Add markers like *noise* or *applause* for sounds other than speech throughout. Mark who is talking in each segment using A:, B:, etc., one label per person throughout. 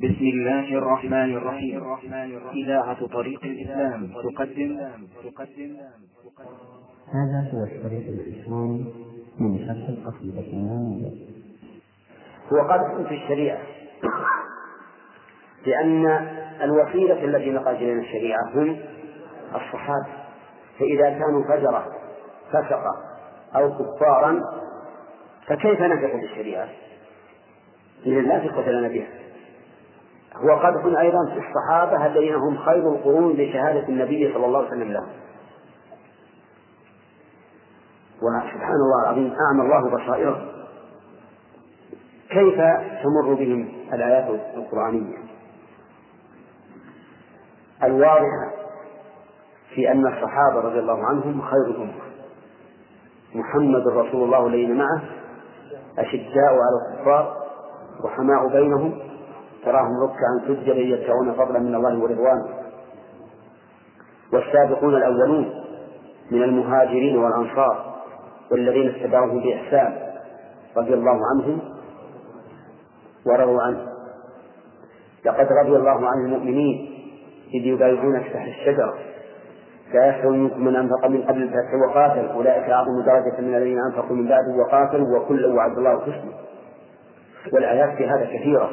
A: بسم الله الرحمن الرحيم. إذاعة طريق الإسلام تقدم. تقدم
B: هذا هو الطريق الإسلامي من شرح القصيدة النونية
C: هو قدح في الشريعة لأن الوسيلة التي نقلت إلينا الشريعة هم الصحابة. فإذا كانوا فجرة فسقة أو كفارا فكيف نثق بالشريعة؟ إذا لا ثقة لنا بها. هو قدح أيضا في الصحابة الذين هم خير القرون بشهادة النبي صلى الله عليه وسلم لهم وسبحان الله العظيم أعمى الله بصائرهم كيف تمر بهم الآيات القرآنية؟ الواضحة في أن الصحابة رضي الله عنهم خير الأمة. محمد رسول الله الذين معه أشداء على الكفار وحماء بينهم تراهم ركعا سجدا يدعون فضلا من الله ورضوانه. والسابقون الأولون من المهاجرين والأنصار والذين اتبعوهم بإحسان رضي الله عنهم ورضوا عنه. لقد رضي الله عن المؤمنين إذ يبايعونك تحت الشجرة. لا منكم من أنفق من قبل الفتح وقاتل. أولئك أعظم درجة من الذين أنفقوا من بعد وقاتلوا وكل وعد الله الحسنى والآيات في هذا كثيرة.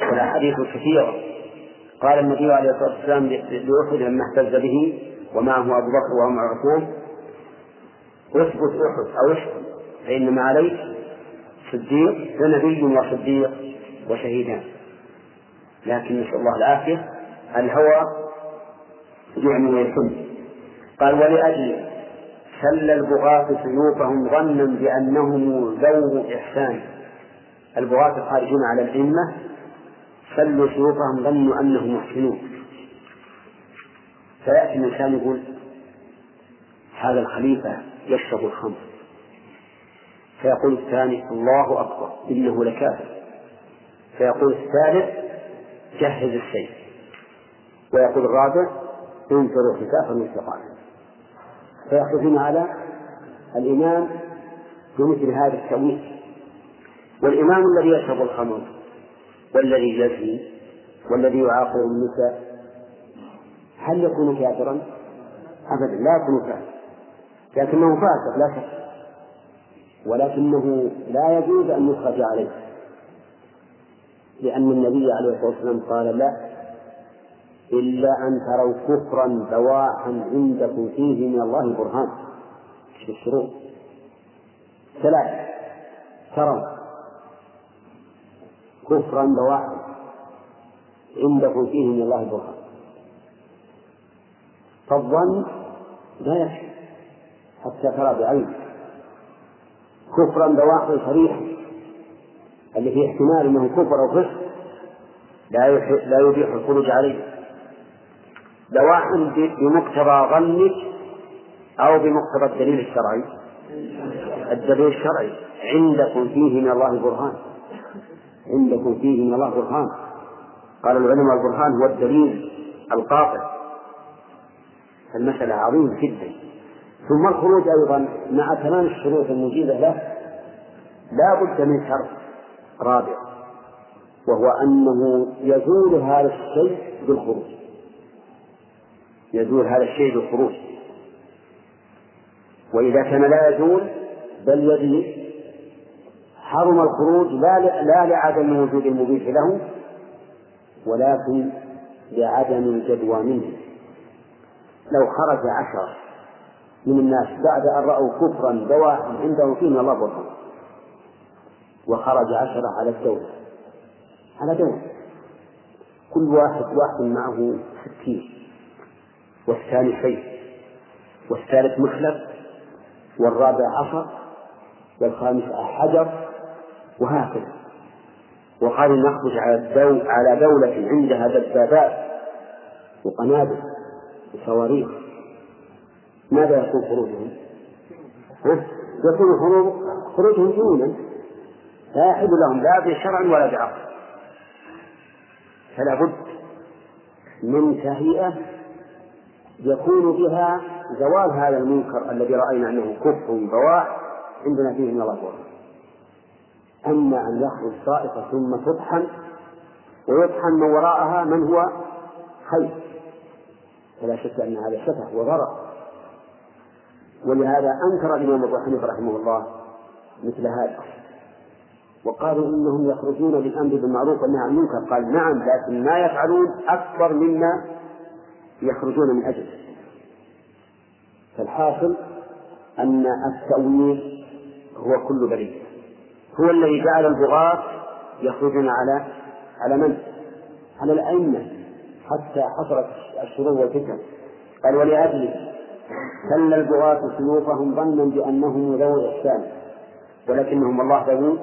C: والأحاديث كثيرة قال النبي عليه الصلاة والسلام لأحد لما اهتز به ومعه أبو بكر وعمر وعثمان اثبت أحد أو احكم فإنما عليك صديق فنبي وصديق وشهيدان. لكن نسأل الله العافية الهوى يعمي ويحل قال ولأجل سل البغاة سيوفهم ظنا بأنهم ذو إحسان. البغاة الخارجون على الأئمة سلوا سيوفهم ظنوا أنهم محسنون. فيأتي الإنسان يقول هذا الخليفة يشرب الخمر. فيقول الثاني الله أكبر إنه لكافر. فيقول الثالث جهز السيف. ويقول الرابع انفروا خفافا واستقامة فيأخذون على الإمام بمثل هذا التأويل. والإمام الذي يشرب الخمر والذي يزني والذي يعاقب النساء هل يكون كافرا؟ أبدا لا يكون كافرا. لكنه فاسق لا شك. ولكنه لا يجوز أن يخرج عليه. لأن النبي عليه الصلاة والسلام قال لا إلا أن تروا كفرا بواحا عندكم فيه من الله برهان. في الشروط. ثلاثة تروا. كفرا بواحا عندكم فيه من الله برهان. فالظن لا يكفي حتى ترى بعينك. كفرا بواحا صريحا اللي فيه احتمال إنه كفر أو فسق لا لا يبيح الخروج عليه. دواء بمقتضى ظنك أو بمقتضى الدليل الشرعي. الدليل الشرعي. عندكم فيه من الله برهان. عندكم فيه من الله برهان. قال العلماء البرهان هو الدليل القاطع. المسألة عظيمة جدا. ثم الخروج أيضا مع تمام الشروط المجيبة له. لا بد من شرط رابع وهو أنه يزول هذا الشيء بالخروج. يزول هذا الشيء بالخروج. وإذا كان لا يزول بل يزيد حرم الخروج لا لا لعدم وجود المبيح له ولكن لعدم الجدوى منه. لو خرج عشرة من الناس بعد أن رأوا كفرا بواحا عنده فيه الله برهان وخرج عشرة على الدولة على دولة كل واحد واحد معه ستين والثاني سيف والثالث مخلب والرابع عصا والخامس حجر. وهكذا. وقال نخرج على الدول على دولة عندها دبابات وقنابل وصواريخ. ماذا يكون خروجهم؟ يكون خروج خروجهم جنونا لا يحل لهم لا بشرع ولا بعقل فلا بد من تهيئة يكون بها زوال هذا المنكر الذي رأينا أنه كفر بواح عندنا فيه من الله أما أن يخرج طائفة ثم تطحن ويطحن من وراءها من هو خير. فلا شك أن هذا شفه وضرر ولهذا أنكر الإمام أبو حنيفة رحمه الله مثل هذا. وقالوا إنهم يخرجون بالأمر بالمعروف والنهي عن المنكر. قال نعم لكن ما يفعلون أكبر مما يخرجون من أجله فالحاصل أن التأويل هو كل بريء. هو الذي جعل البغاة يخرجون على على من؟ على الأئمة حتى حصلت الشرور والفتن قال ولأجله سل البغاة سيوفهم ظنا بأنهم ذوي إحسان ولكنهم الله ذوي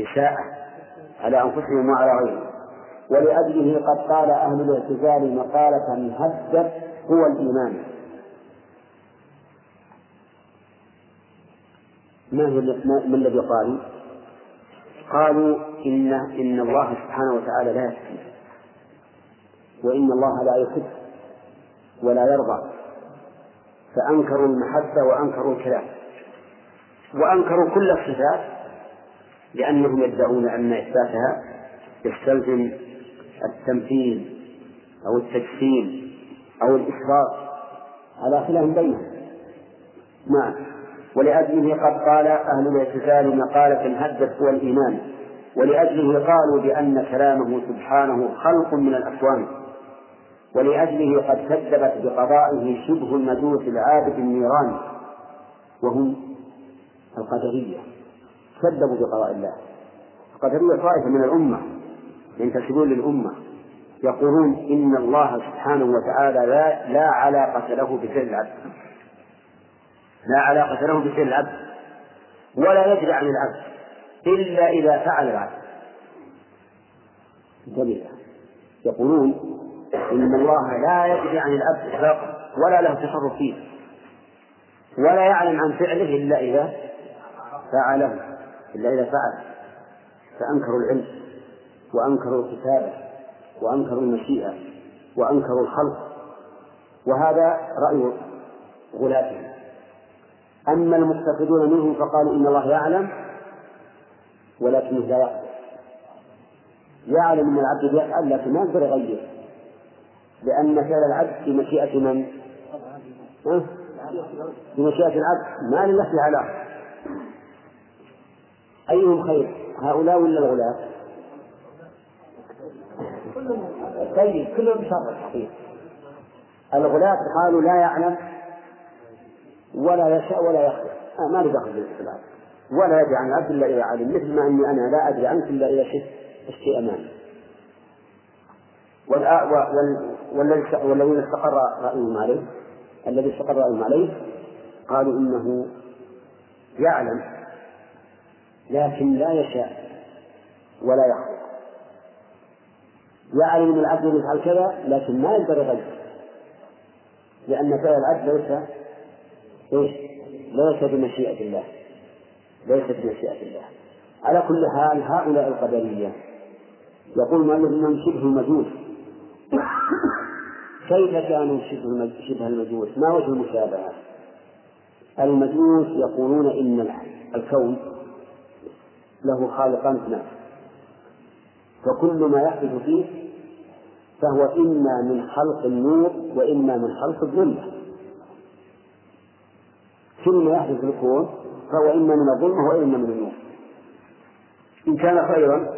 C: إساءة على أنفسهم وعلى غيرهم ولأجله قد قال أهل الاعتزال مقالة هدت هو الإيمان ما هي ما الذي قالوا؟ قالوا إن إن الله سبحانه وتعالى لا يحكم وإن الله لا يحب ولا يرضى. فأنكروا المحبة وأنكروا الكلام. وأنكروا كل الصفات لأنهم يدعون أن إثباتها يستلزم التمثيل أو التجسيم أو الإشراق على خلاف بينهم. نعم ولأجله قد قال أهل الاعتزال مقالة هدت هو الإيمان. ولأجله قالوا بأن كلامه سبحانه خلق من الأكوان. ولأجله قد كذبت بقضائه شبه المجوس العابد النيران. وهم القدرية. كذبوا بقضاء الله. القدرية طائفة من الأمة. ينتسبون للأمة. يقولون إن الله سبحانه وتعالى لا, لا علاقة له بفعل العبد. لا علاقة له بفعل العبد ولا يجري عن العبد إلا إذا فعل العبد. انتبه يقولون إن الله لا يجري عن العبد إطلاقا ولا له تصرف فيه ولا يعلم عن فعله إلا إذا فعله إلا إذا فعل. فأنكروا العلم وأنكروا الكتابة وأنكروا المشيئة وأنكروا الخلق. وهذا رأي غلاتهم. أما المعتقدون منهم فقالوا إن الله يعلم ولكنه لا يقدر يعلم أن العبد يفعل لكن ما يقدر يغير. لأن فعل العبد في مشيئة من؟ في مشيئة العبد. ما لله علاقة أيهم خير؟ هؤلاء ولا الغلاة؟ طيب كلهم شر الحقيقة الغلاة قالوا لا يعلم. ولا يشاء ولا يخلق آه ما له دخل العبد ولا يدري عن العبد إلا إذا علم مثل ما أني أنا لا أدري عنك إلا إذا شفت الشيء أمامي والذين استقر رأيهم عليه الذي استقر رأيهم عليه قالوا إنه يعلم لكن لا يشاء ولا يخلق يعلم إن العبد يفعل كذا لكن ما يقدر يغير لأن فعل العبد ليس إيش؟ ليس بمشيئة الله ليس بمشيئة الله على كل حال هؤلاء القدرية يقول المؤلف إنهم شبه المجوس كيف كانوا شبه شبه المجوس؟ ما وجه المشابهة؟ المجوس يقولون إن الكون له خالقان اثنان فكل ما يحدث فيه فهو إما من خلق النور وإما من خلق الظلمة كل ما يحدث في الكون فهو إما من الظلمة وإما من النور. إن كان خيرا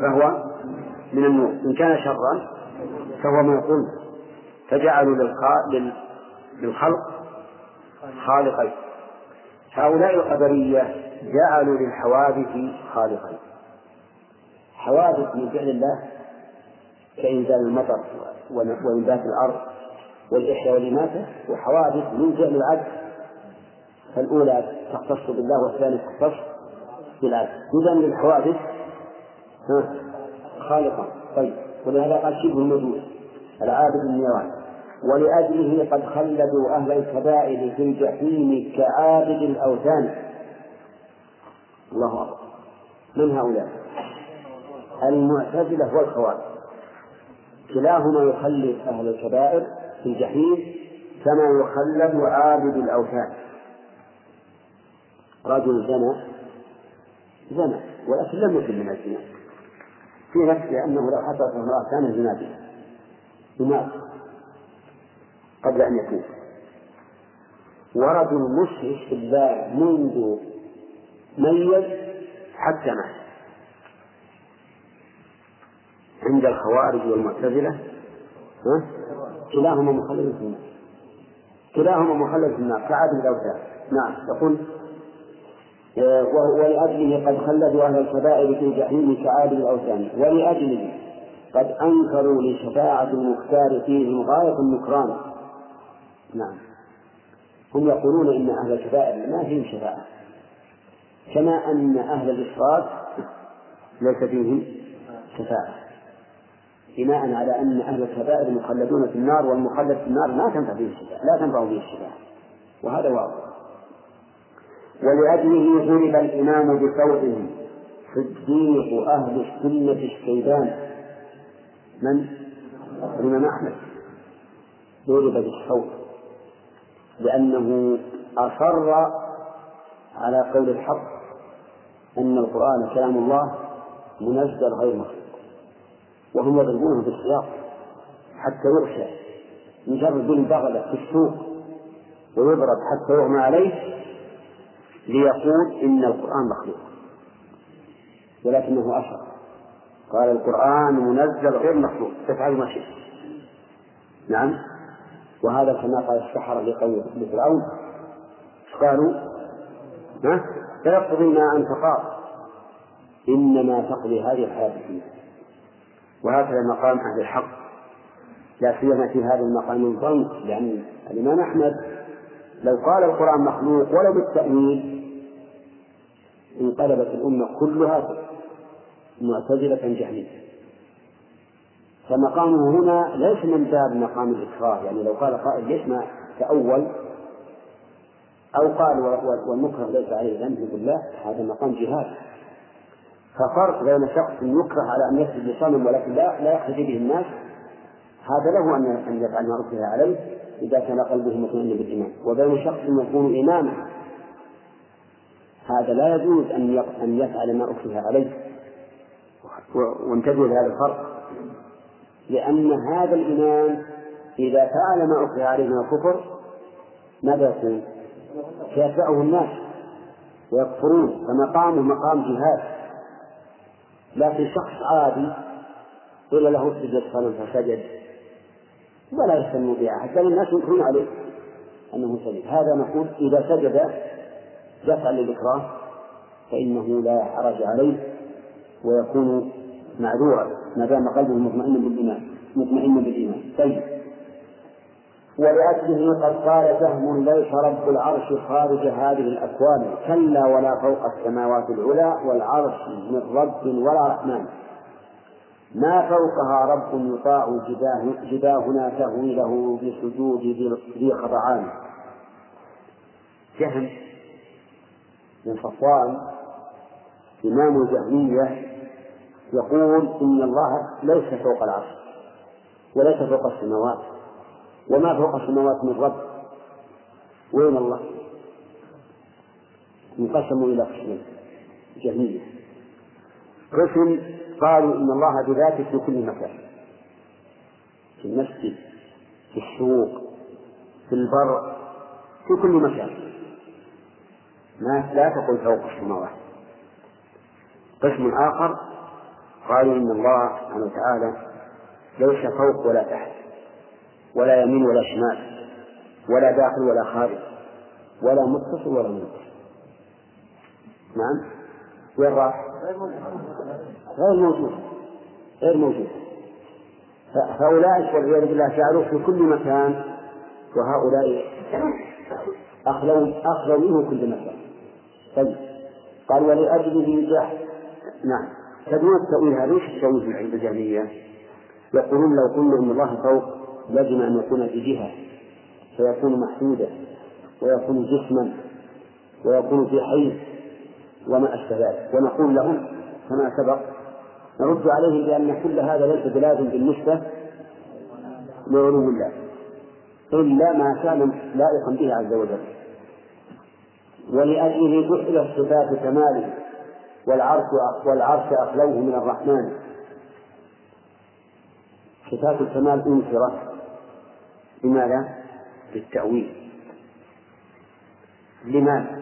C: فهو من النور. إن كان شرا فهو من الظلمة. فجعلوا للخلق خالقين. هؤلاء القدرية جعلوا للحوادث خالقين. حوادث من فعل الله كإنزال المطر وإنبات الأرض والإحياء والإماتة وحوادث من فعل العبد فالأولى تختص بالله والثانية تختص بالعبد إذا للحوادث خالقا طيب. ولهذا قال شبه المجوس العابد النيران. ولأجله قد خلدوا أهل الكبائر في الجحيم كعابد الأوثان. الله أكبر. من هؤلاء؟ المعتزلة والخوارج. كلاهما يخلد أهل الكبائر في الجحيم كما يخلد عابد الأوثان. رجل زنى زنى ولكن لم يكن من الزنا. في نفسه أنه لو حصلت امرأة كان زنا بها قبل أن يتوب ورجل مشرك بالله منذ ميز حتى مات. عند الخوارج والمعتزلة كلاهما مخلد في النار. كلاهما مخلد في النار كعادل الأوثان. نعم يقول ولأجله قد خلدوا أهل الكبائر في جحيم كعادل الأوثان ولأجله قد أنكروا لشفاعة المختار فيهم غاية النكران. نعم. هم يقولون إن أهل الكبائر ما فيهم شفاعة كما أن أهل الإفراد ليس فيهم شفاعة. بناء على أن أهل الكبائر مخلدون في النار والمخلد في النار لا تنفع فيه الشفاعة لا تنفع فيه الشفاعة وهذا واضح. ولأجله ضرب الإمام بصوته صديق أهل السنة الشيبان. من؟ الإمام أحمد. ضرب بالصوت. لأنه أصر على قول الحق أن القرآن كلام الله منزل غير مخلوق. وهم يضربونه بالسياق حتى يغشى. مجرد بالبغلة في السوق. ويضرب حتى يغمى عليه. ليقول إن القرآن مخلوق ولكنه أشر قال القرآن منزل غير مخلوق. تفعل ما شئت. نعم. وهذا كما قال السحرة لقوم لفرعون. قالوا؟ ها؟ فيقضي ما أنت قاض. إنما تقضي هذه الحياة الدنيا. وهكذا مقام أهل الحق. لا سيما في هذا المقام الضنك لأن الإمام أحمد لو قال القرآن مخلوق ولو بالتأويل انقلبت الأمة كلها معتزلة جهمية. فمقامه هنا ليس من باب مقام الإكراه يعني لو قال قائل ليش ما تأول؟ أو قال والمكره ليس عليه ذنب بالله هذا مقام جهاد. ففرق بين شخص يكره على أن يسجد لصنم ولكن لا لا يقتدي به الناس هذا له أن أن يفعل ما أكره عليه. إذا كان قلبه مطمئن بالإيمان. وبين شخص يكون إماما هذا لا يجوز أن أن يفعل ما أكره عليه. وانتبهوا لهذا الفرق. لأن هذا الإمام إذا فعل ما أكره عليه من الكفر ماذا يكون؟ سيتبعه الناس ويكفرون فمقامه مقام جهاد. لكن شخص عادي قيل له اسجد صنم فسجد. ولا يهتم بأحد بل الناس ينكرون عليه أنه سجد هذا نقول إذا سجد دفعا للإكراه فإنه لا حرج عليه ويكون معذورا ما دام قلبه مطمئن بالإيمان مطمئن بالإيمان. طيب. ولأجله قد قال فهم ليس رب العرش خارج هذه الأكوان كلا ولا فوق السماوات العلى والعرش من رب ولا رحمن. ما فوقها رب يطاع جباه جباهنا تهويله بسجود ذي خضعان جهم بن صفوان إمام الجهمية يقول إن الله ليس فوق العرش وليس فوق السماوات وما فوق السماوات من رب. وين الله؟ انقسموا إلى قسمين جهمية. قسم قالوا إن الله بذاته في كل مكان. في المسجد في السوق في البر في كل مكان. ما لا تقل فوق السماوات. قسم آخر قالوا إن الله سبحانه وتعالى ليس فوق ولا تحت ولا يمين ولا شمال ولا داخل ولا خارج ولا متصل ولا منفصل نعم؟ وين راح؟ غير موجود غير موجود. فأولئك والعياذ بالله جعلوه في كل مكان وهؤلاء أخلوا أخلوا منه كل مكان. طيب. قال ولأجله جحد نعم. تدون التأويل هذا؟ وش التأويل عند الجهمية؟ يقولون لو قلنا إن الله فوق لازم أن يكون في جهة فيكون محدودا ويكون جسما ويكون في حيز وما أشبه ذلك. ونقول لهم كما سبق نرد عليهم بأن كل هذا ليس بلازم بالنسبة لعلو الله. إلا ما كان لائقا به عز وجل. ولأجله جعل الصفات كماله والعرش والعرش أخلوه من الرحمن. صفات الكمال أنكرت لماذا؟ للتأويل. لماذا؟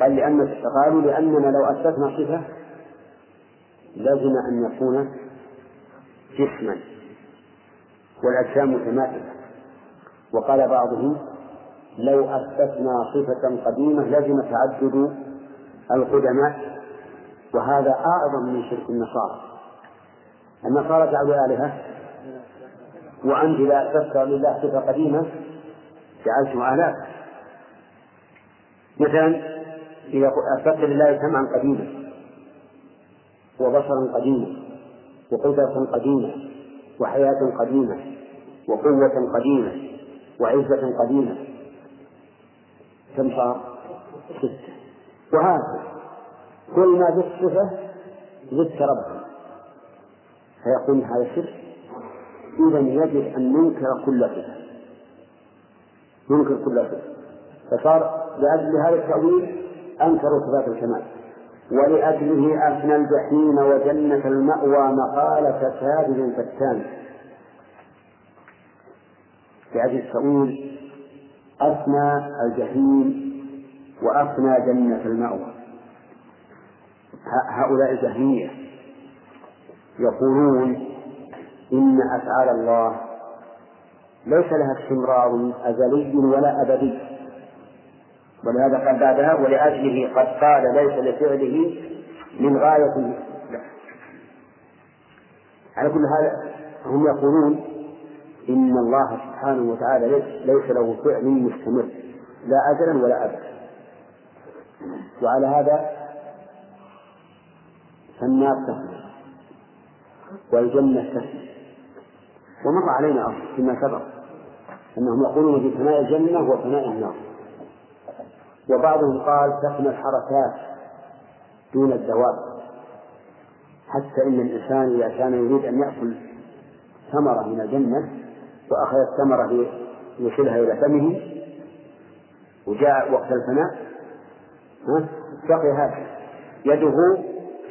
C: قال لأن قالوا لأننا لو أثبتنا صفة لازم أن يكون جسما والأجسام متماثلة وقال بعضهم لو أثبتنا صفة قديمة لزم تعدد القدماء وهذا أعظم من شرك النصارى. النصارى جعلوا آلهة وأنت إذا أثبت لله صفة قديمة جعلته آلاف. مثلا إذا أثبت لله سمعا قديما وبصرا قديما وقدرة قديمة وحياة قديمة وقوة قديمة وعزة قديمة. كم صار؟ ستة وهذا كل ما بالصفة زدت ربا فيقول هذا شرك إذا يجب أن ننكر كل صفة ننكر كل صفة فصار لأجل هذا التأويل أنكروا صفات الكمال. ولأجله أفنى الجحيم وجنة المأوى مقالة سابل فتان لأجل التأويل أفنى الجحيم وأفنى جنة المأوى. هؤلاء الجهمية يقولون إن أفعال الله ليس لها استمرار أزلي ولا أبدي. ولهذا قال بعدها ولأجله قد قال ليس لفعله من غاية على كل هذا هم يقولون إن الله سبحانه وتعالى ليس له فعل مستمر لا أجلا ولا أبدا. وعلى هذا فالنار تفنى والجنة تفنى ومر علينا أصلا فيما سبق أنهم يقولون في فناء الجنة وفناء النار. وبعضهم قال تفنى الحركات دون الدواب حتى إن الإنسان إذا كان يريد أن يأكل ثمرة من الجنة وأخذ الثمرة ليوصلها إلى فمه وجاء وقت الفناء بقي هكذا يده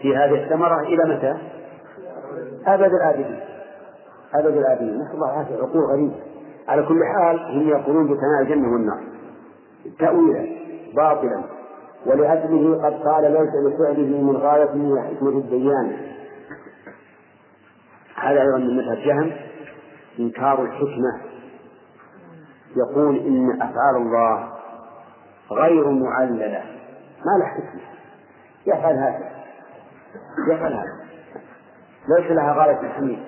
C: في هذه الثمرة إلى متى؟ أبد الآبدين أبد الآبدين نسأل الله العافية. عقول غريبة. على كل حال هم يقولون بثناء الجنة والنار. تأويلا. باطلا. ولأجله قد قال ليس لفعله من غاية من حكمة الديان هذا أيضا من مذهب جهم إنكار الحكمة. يقول إن أفعال الله غير معللة. ما له حكمة. يفعل هذا. يفعل هذا. ليس لها غاية الحميد.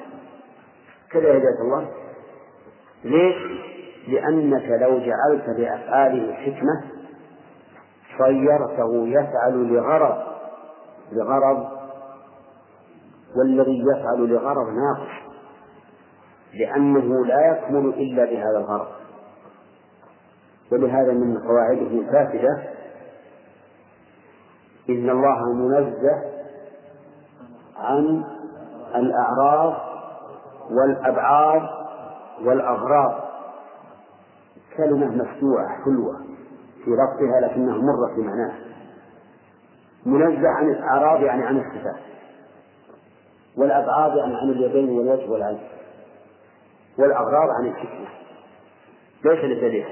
C: كذا هداية الله. ليش؟ لأنك لو جعلت لأفعاله حكمة صيرته يفعل لغرض لغرض والذي يفعل لغرض ناقص لأنه لا يكمل إلا بهذا الغرض. ولهذا من قواعده الفاسدة إن الله منزه عن الأعراض والأبعاد والأغراض. كلمة مفتوحة حلوة. في لفظها لكنها مرة في معناها منزه عن الأعراض يعني عن الصفات. والأبعاد يعني عن اليدين والوجه والعين. والأغراض عن الحكمة. ليس لدليل.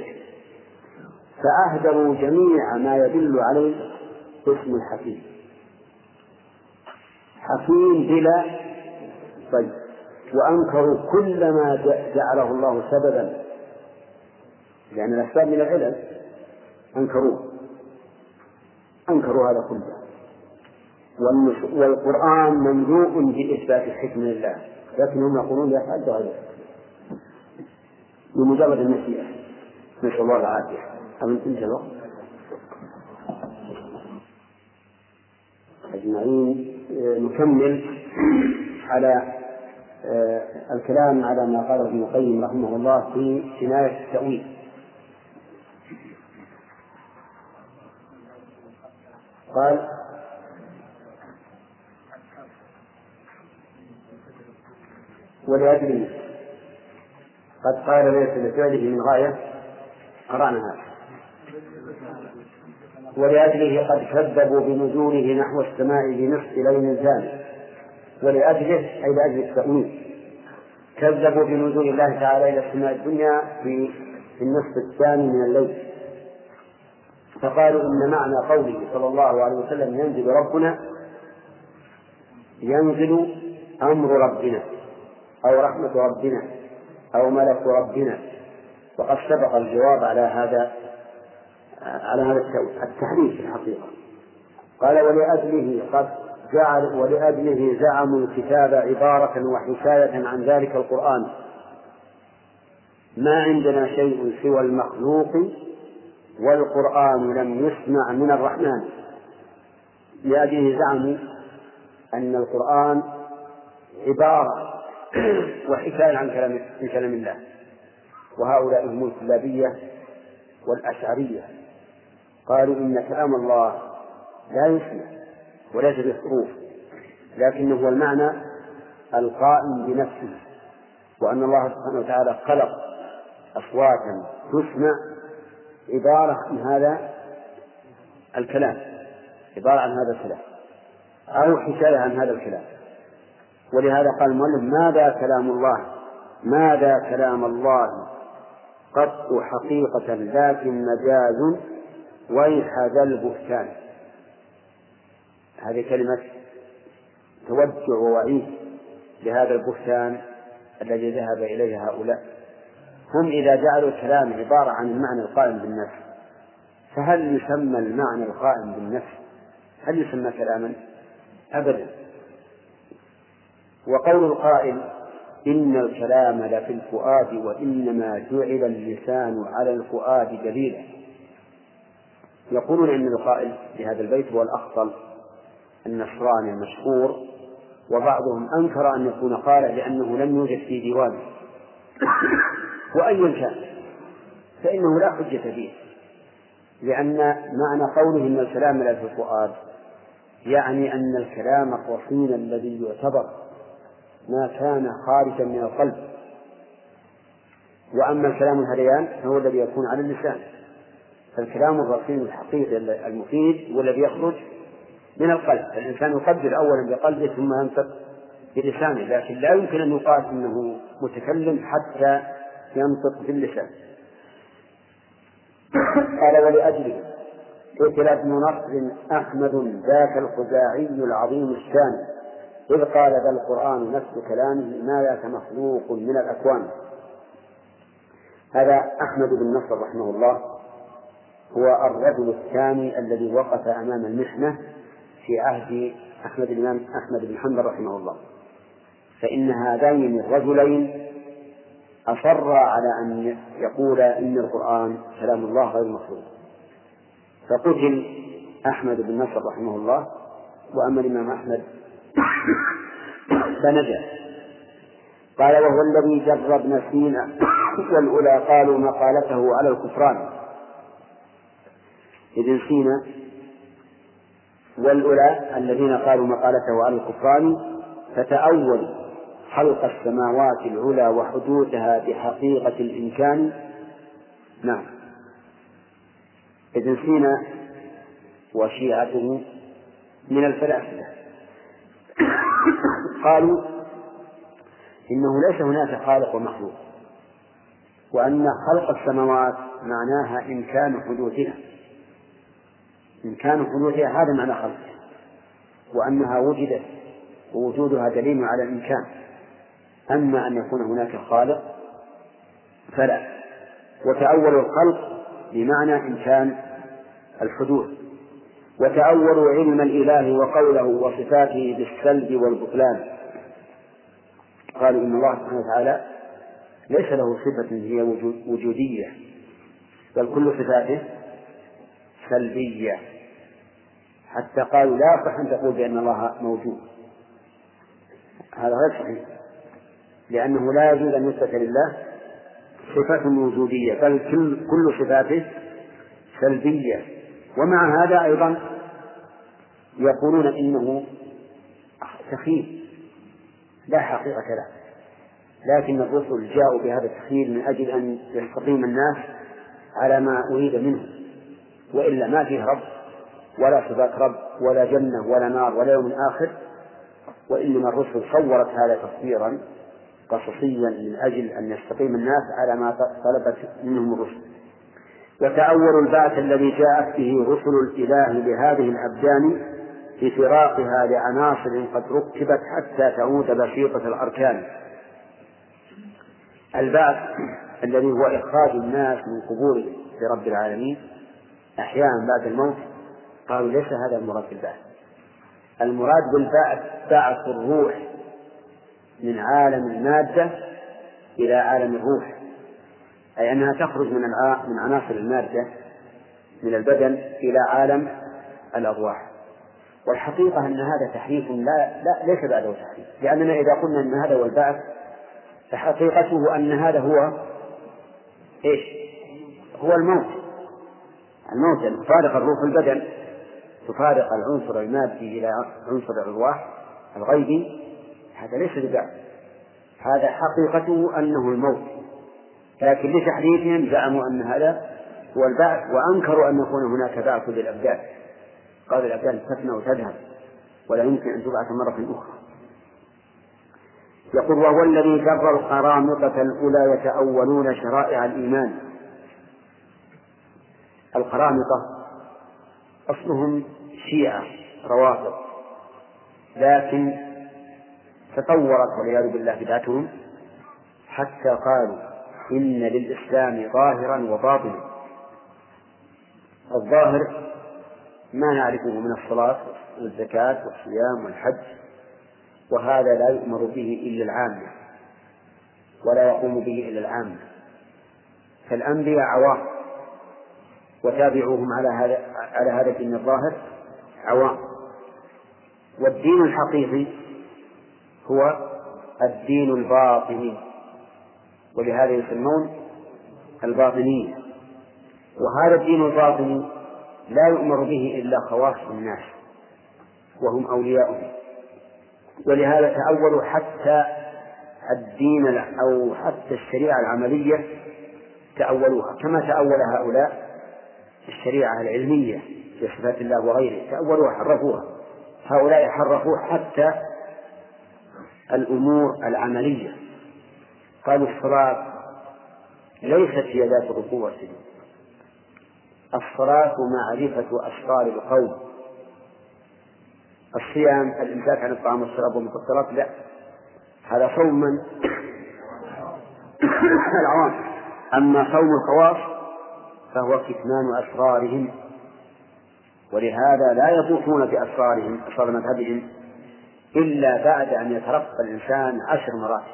C: فأهدروا جميع ما يدل عليه اسم الحكيم. حكيم بلا طيب. وأنكروا كل ما جعله الله سببا. لأن الأسباب من العلل. أنكروه أنكروا هذا كله. والقرآن مملوء بإثبات الحكمة لله. لكنهم يقولون يفعل بغير بمجرد المشيئة نسأل الله العافية. أم انتهى الوقت؟ أجمعين نكمل على الكلام على ما قاله ابن القيم رحمه الله في عناية التأويل. قال ولأجله قد قال ليس لفعله من غاية قرأنا هذا. ولأجله قد كذبوا بنزوله نحو السماء بنصف ليل ثاني ولأجله أي لأجل التأويل. كذبوا بنزول الله تعالى إلى السماء الدنيا في النصف الثاني من الليل. فقالوا إن معنى قوله صلى الله عليه وسلم ينزل ربنا ينزل أمر ربنا أو رحمة ربنا أو ملك ربنا. وقد سبق الجواب على هذا على هذا التحريف في الحقيقة. قال ولأجله قد جعل ولأجله زعموا الكتاب عبارة وحكاية عن ذلك القرآن. ما عندنا شيء سوى المخلوق والقرآن لم يسمع من الرحمن. لأجله زعموا أن القرآن عبارة وحكاية عن كلام من كلام الله. وهؤلاء هم الكلابية والأشعرية. قالوا إن كلام الله لا يسمع وليس بالحروف لكنه هو المعنى القائم بنفسه وأن الله سبحانه وتعالى خلق أصواتا تسمع عبارة عن هذا الكلام. عبارة عن هذا الكلام. أو حكاية عن هذا الكلام. ولهذا قال المؤلف ماذا كلام الله؟ ماذا كلام الله؟ قط حقيقة لكن مجاز ويح ذا البهتان. هذه كلمة توجع ووعيد لهذا البهتان الذي ذهب إليه هؤلاء. هم إذا جعلوا الكلام عبارة عن المعنى القائم بالنفس. فهل يسمى المعنى القائم بالنفس؟ هل يسمى كلاما؟ أبدا. وقول القائل إن الكلام لفي الفؤاد وإنما جعل اللسان على الفؤاد دليلا. يقولون إن القائل في هذا البيت هو الأخطل النصراني المشهور وبعضهم أنكر أن يكون قال لأنه لم يوجد في ديوانه. وأيا كان فإنه لا حجة فيه. لأن معنى قوله إن الكلام لا في الفؤاد يعني أن الكلام الرصين الذي يعتبر ما كان خارجا من القلب. وأما الكلام الهذيان فهو الذي يكون على اللسان. فالكلام الرصين الحقيقي المفيد هو الذي يخرج من القلب. الإنسان يقدر أولا بقلبه ثم ينطق بلسانه لكن لا يمكن أن يقال إنه متكلم حتى ينطق باللسان قال ولأجله قتل ابن نصر أحمد ذاك الخزاعي العظيم الشان إذ قال ذا القرآن نفس كلامه ما ذاك مخلوق من الأكوان. هذا أحمد بن نصر رحمه الله هو الرجل الثاني الذي وقف أمام المحنة في عهد أحمد الإمام أحمد بن حنبل رحمه الله. فإن هذين الرجلين أصرا على أن يقول إن القرآن كلام الله غير مخلوق فقتل أحمد بن نصر رحمه الله وأما الإمام أحمد فنجا. قال وهو الذي جر ابن سينا والأولى قالوا مقالته على الكفران. ابن سينا والأولى الذين قالوا مقالته على الكفران فتأولوا خلق السماوات العلى وحدوثها بحقيقة الإمكان. نعم. ابن سينا وشيعته من الفلاسفة. قالوا إنه ليس هناك خالق ومخلوق وأن خلق السماوات معناها إمكان حدوثها. إمكان حدوثها هذا معنى خلقها وأنها وجدت ووجودها دليل على الإمكان. أما أن يكون هناك خالق فلا. وتأول الخلق بمعنى إمكان الحدوث وتأولوا علم الإله وقوله وصفاته بالسلب والبطلان. قالوا إن الله سبحانه وتعالى ليس له صفة هي وجودية بل كل صفاته سلبية. حتى قالوا لا يصح أن تقول بأن الله موجود. هذا غير صحيح. لأنه لا يجوز أن يثبت لله صفة وجودية بل كل كل صفاته سلبية. ومع هذا أيضا يقولون إنه سخيف لا حقيقة له. لكن الرسل جاءوا بهذا التخيل من أجل أن يستقيم الناس على ما أريد منه. وإلا ما فيه رب ولا صفات رب ولا جنة ولا نار ولا يوم آخر. وإنما الرسل صورت هذا تصويرا قصصيا من أجل أن يستقيم الناس على ما طلبت منهم الرسل. وتأول البعث الذي جاءت به رسل الإله لهذه الأبدان في فراقها لعناصر قد ركبت حتى تعود بسيطة الأركان. البعث الذي هو إخراج الناس من قبور لرب العالمين أحيانا بعد الموت قالوا ليس هذا المراد بالبعث. المراد بالبعث بعث الروح من عالم المادة إلى عالم الروح أي أنها تخرج من من عناصر المادة من البدن إلى عالم الأرواح والحقيقة أن هذا تحريف لا, لا ليس بعده تحريف لأننا إذا قلنا أن هذا هو البعث فحقيقته أن هذا هو إيش؟ هو الموت الموت تفارق الروح البدن تفارق العنصر المادي إلى عنصر الأرواح الغيبي هذا ليس ببعث هذا حقيقته أنه الموت. لكن لتحريفهم زعموا أن هذا هو البعث وأنكروا أن يكون هناك بعث للأبدان. قال الأبدان تفنى وتذهب ولا يمكن أن تبعث مرة أخرى. يقول وهو الذي جر القرامطة الأولى يتأولون شرائع الإيمان. القرامطة أصلهم شيعة روافض. لكن تطورت والعياذ بالله بدعتهم حتى قالوا إن للإسلام ظاهرا وباطنا. الظاهر ما نعرفه من الصلاة والزكاة والصيام والحج وهذا لا يؤمر به إلا العامة ولا يقوم به إلا العامة. فالأنبياء عوام وتابعوهم على هذا على هذا الدين الظاهر عوام. والدين الحقيقي هو الدين الباطني. ولهذا يسمون الباطنية وهذا الدين الباطني لا يؤمر به إلا خواص الناس وهم أولياؤهم ولهذا تأولوا حتى الدين أو حتى الشريعة العملية تأولوها. كما تأول هؤلاء الشريعة العلمية في صفات الله وغيره تأولوها حرفوها. هؤلاء حرفوا حتى الأمور العملية. قالوا الصلاة ليست هي ذات والسجود الصلاة معرفة أسرار القوم. الصيام الإمساك عن الطعام والشراب والمفطرات لا. هذا صوم من؟ *coughs* العوام. أما صوم الخواص فهو كتمان أسرارهم. ولهذا لا يطوفون بأسرارهم أسرار مذهبهم. إلا بعد أن يترقى الإنسان عشر مرات.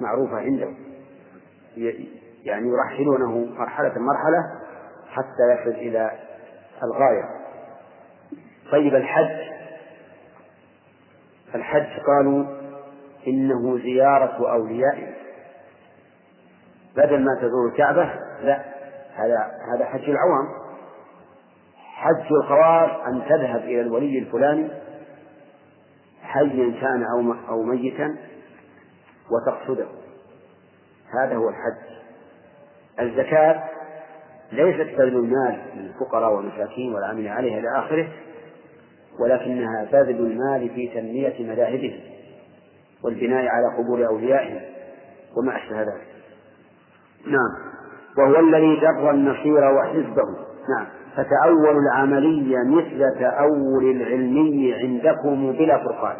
C: معروفة عنده. يعني يرحلونه مرحلة مرحلة حتى يصل إلى الغاية. طيب الحج. الحج قالوا إنه زيارة أوليائه بدل ما تزور الكعبة لا هذا هذا حج العوام. حج الخواص أن تذهب إلى الولي الفلاني حيا كان أو ميتا وتقصده. هذا هو الحج. الزكاة ليست بذل المال للفقراء والمساكين والعاملين عليها إلى آخره ولكنها بذل المال في تنمية مذاهبهم والبناء على قبور أوليائهم وما أشبه ذلك. نعم. وهو الذي جر النصير وحزبه. نعم. فتأول العملية مثل تأول العلمي عندكم بلا فرقان.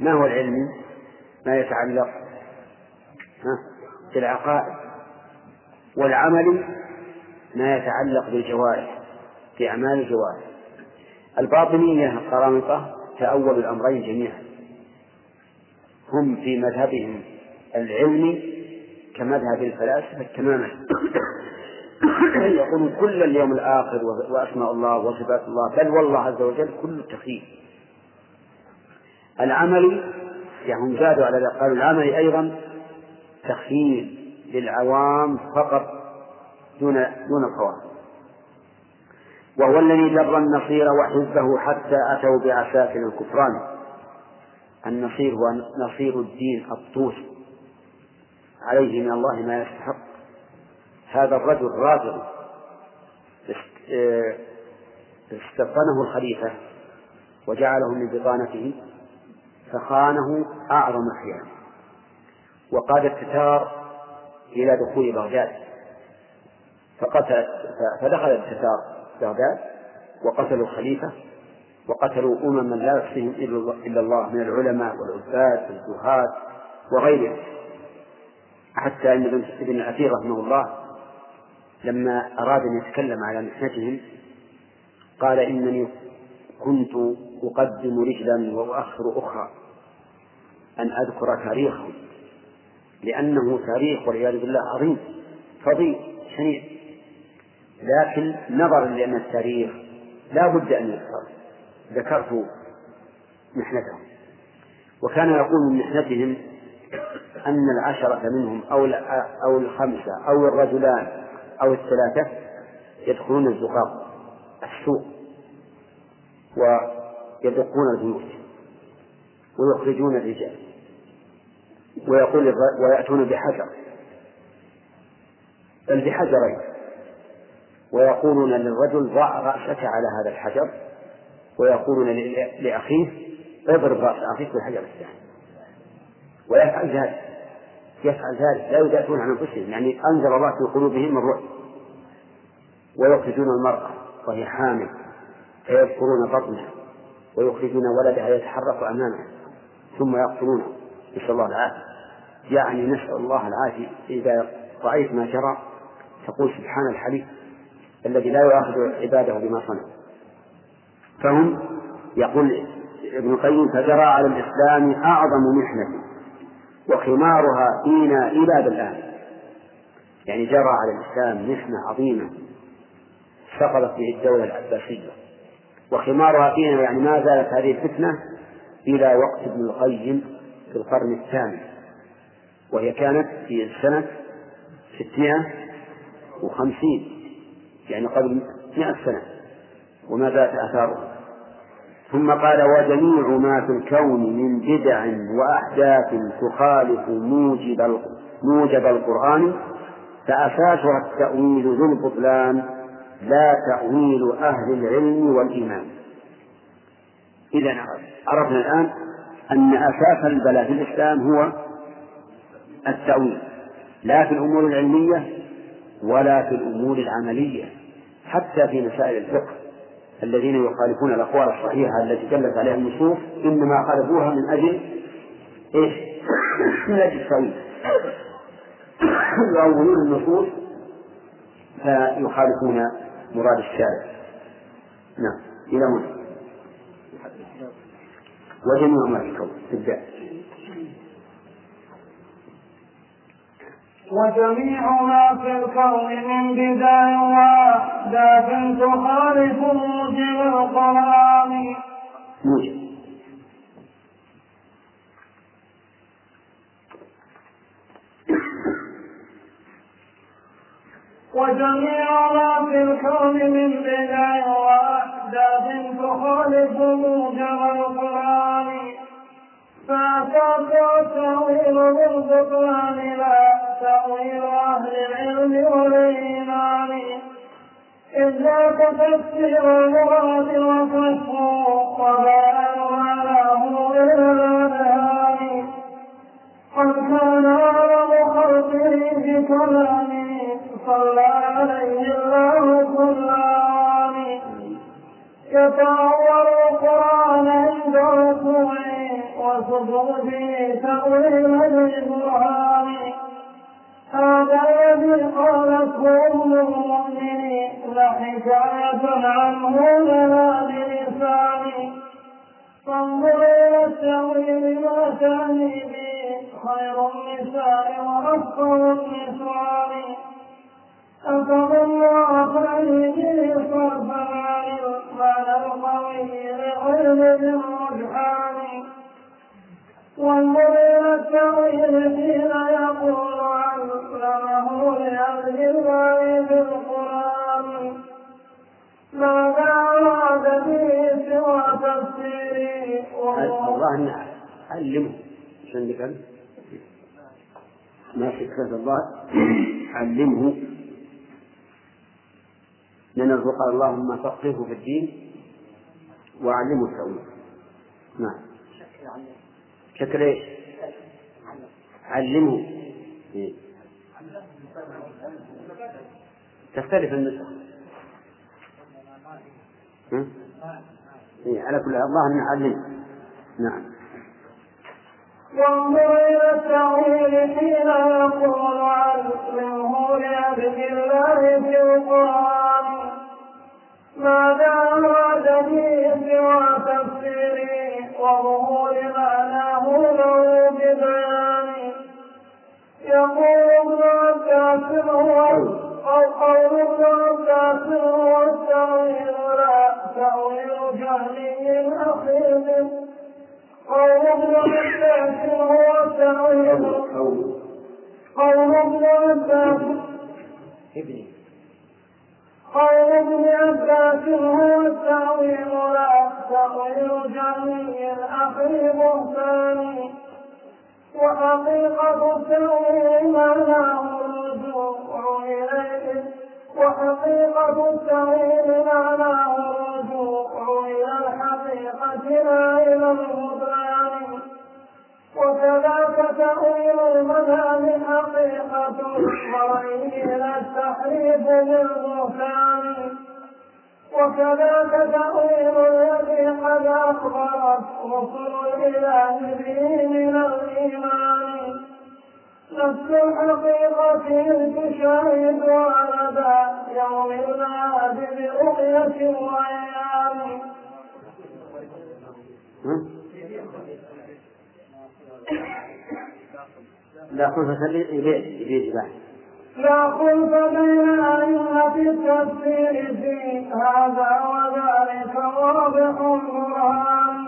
C: ما هو العلمي؟ ما يتعلق. بالعقائد. والعمل ما يتعلق بالجوارح في أعمال الجوارح. الباطنية القرامطة تأولوا الأمرين جميعا. هم في مذهبهم العلمي كمذهب الفلاسفة تماما. يقولون كل اليوم الآخر وأسماء الله وصفات الله بل والله عز وجل كل تخيل العمل يعني هم زادوا على قالوا العمل أيضا تخييل للعوام فقط دون دون الخواص وهو الذي جر النصير وحزبه حتى أتوا بعساكر الكفران. النصير هو نصير الدين الطوس عليه من الله ما يستحق. هذا الرجل رافض استبطنه الخليفة وجعله من بطانته فخانه أعظم خيانة وقاد التتار إلى دخول بغداد. فقتل فدخل التتار بغداد وقتلوا الخليفة وقتلوا أمما لا يحصيهم إلا الله من العلماء والعباد والزهاد وغيرهم. حتى أن ابن الأثير رحمه الله لما أراد أن يتكلم على محنتهم قال إنني كنت أقدم رجلا وأؤخر أخرى أن أذكر تاريخهم لأنه تاريخ والعياذ بالله عظيم فضيل شنيع. لكن نظرا لأن التاريخ لا بد أن يذكر ذكرت محنتهم. وكان يقول من محنتهم أن العشرة منهم أو أو الخمسة أو الرجلان أو الثلاثة يدخلون الزقاق السوق ويدقون البيوت ويخرجون الرجال ويقول ويأتون بحجر بل بحجرين ويقولون للرجل ضع رأسك على هذا الحجر ويقولون لأخيه اضرب رأس أخيك بالحجر الثاني. ويفعل ذلك. يفعل ذلك لا يدافعون عن أنفسهم يعني أنزل الله في قلوبهم الرعب. ويخرجون المرأة وهي حامل فيذكرون بطنها ويخرجون ولدها يتحرك أمامها ثم يقتلونه نسأل الله العافية. يعني نسأل الله العافية. إذا رأيت ما جرى تقول سبحان الحليم الذي لا يؤاخذ عباده بما صنع. فهم؟ يقول ابن القيم فجرى على الإسلام أعظم محنة. وخمارها فينا إلى الآن. يعني جرى على الإسلام محنة عظيمة سقطت به الدولة العباسية. وخمارها فينا يعني ما زالت هذه الفتنة إلى وقت ابن القيم في القرن الثامن. وهي كانت في سنة ستمائة وخمسين يعني قبل مئة سنة وما زالت آثاره ثم قال وجميع ما في الكون من بدع وأحداث تخالف موجب موجب القرآن فأساسها التأويل ذو البطلان لا تأويل أهل العلم والإيمان. إذا عرفنا الآن أن أساس البلاء في الإسلام هو التأويل لا في الأمور العلمية ولا في الأمور العملية حتى في مسائل الفقه. الذين يخالفون الأقوال الصحيحة التي دلت عليها النصوص إنما خالفوها من أجل إيش؟ *coughs* من أجل التأويل. يؤولون النصوص فيخالفون مراد الشارع. نعم. إلى هنا. وجميع ما في الكون تبدأ
D: وجميع ما في الكون من بداية وأحداث تخالف موجب القرآن.
C: موجب.
D: وجميع ما في الكون من بداية وأحداث تخالف موجب القرآن. التأويل بالبطلان لا تأويل أهل العلم والإيمان. إذ ذاك تفسير المراد وكشفه وبيان معناه إلى الأذهان قد كان أعلم خلقه بكلامه صلى عليه الله كل عام يتأول القرآن عند ركوعه وسجوده تأويل البرهان هذا الذي قالته أم المؤمنين لحكاية عنه لنا بلساني فانظر إلى التأويل ما تعني به. خير النساء وأفقه النسوان أفضل أخرجه صرفا عن المعنى القوي لعلم الرجحان وانظر إلى التأويل حين يقول علمه لأهل الله بالقرآن ماذا أراد به سوى تفسيره
C: الله أن علمه إيش عندك؟ ما فكرة الله علمه لأن قال اللهم فقهه في الدين وعلمه التأويل. نعم. شكل إيش؟ علمه. إيه. تختلف النسخ. إيه على كل الله نعلم نعم.
D: وانظر إلى التأويل حين يقول علمه لعبد الله في القرآن ماذا أراد به سوى تفسيره وظهور معناه له ببيان يقول ابن عباس هو أو قول ابن عباس هو التأويل لا تأويل جهلي أخير قول ابن عباس هو التأويل. قول ابن عباس. قول ابن عباس هو التأويل لا تأويل جهلي أخي بهتان وحقيقة التأويل معناه الرجوع إليه. وحقيقة التأويل معناه الرجوع إلى الحقيقة لا إلى البطلان وكذاك تأويل المنام حقيقة المرء إلى التحريف بالبهتان وكذاك تأويل الذي قد أخبرت رسل الإله به من الإيمان. نفس الحقيقة تشاهد على يوم المعاد برؤية وأيام
C: لا خلفة إليه إليه
D: لا خلف بين أئمة التفسير في هذا وذلك واضح برهان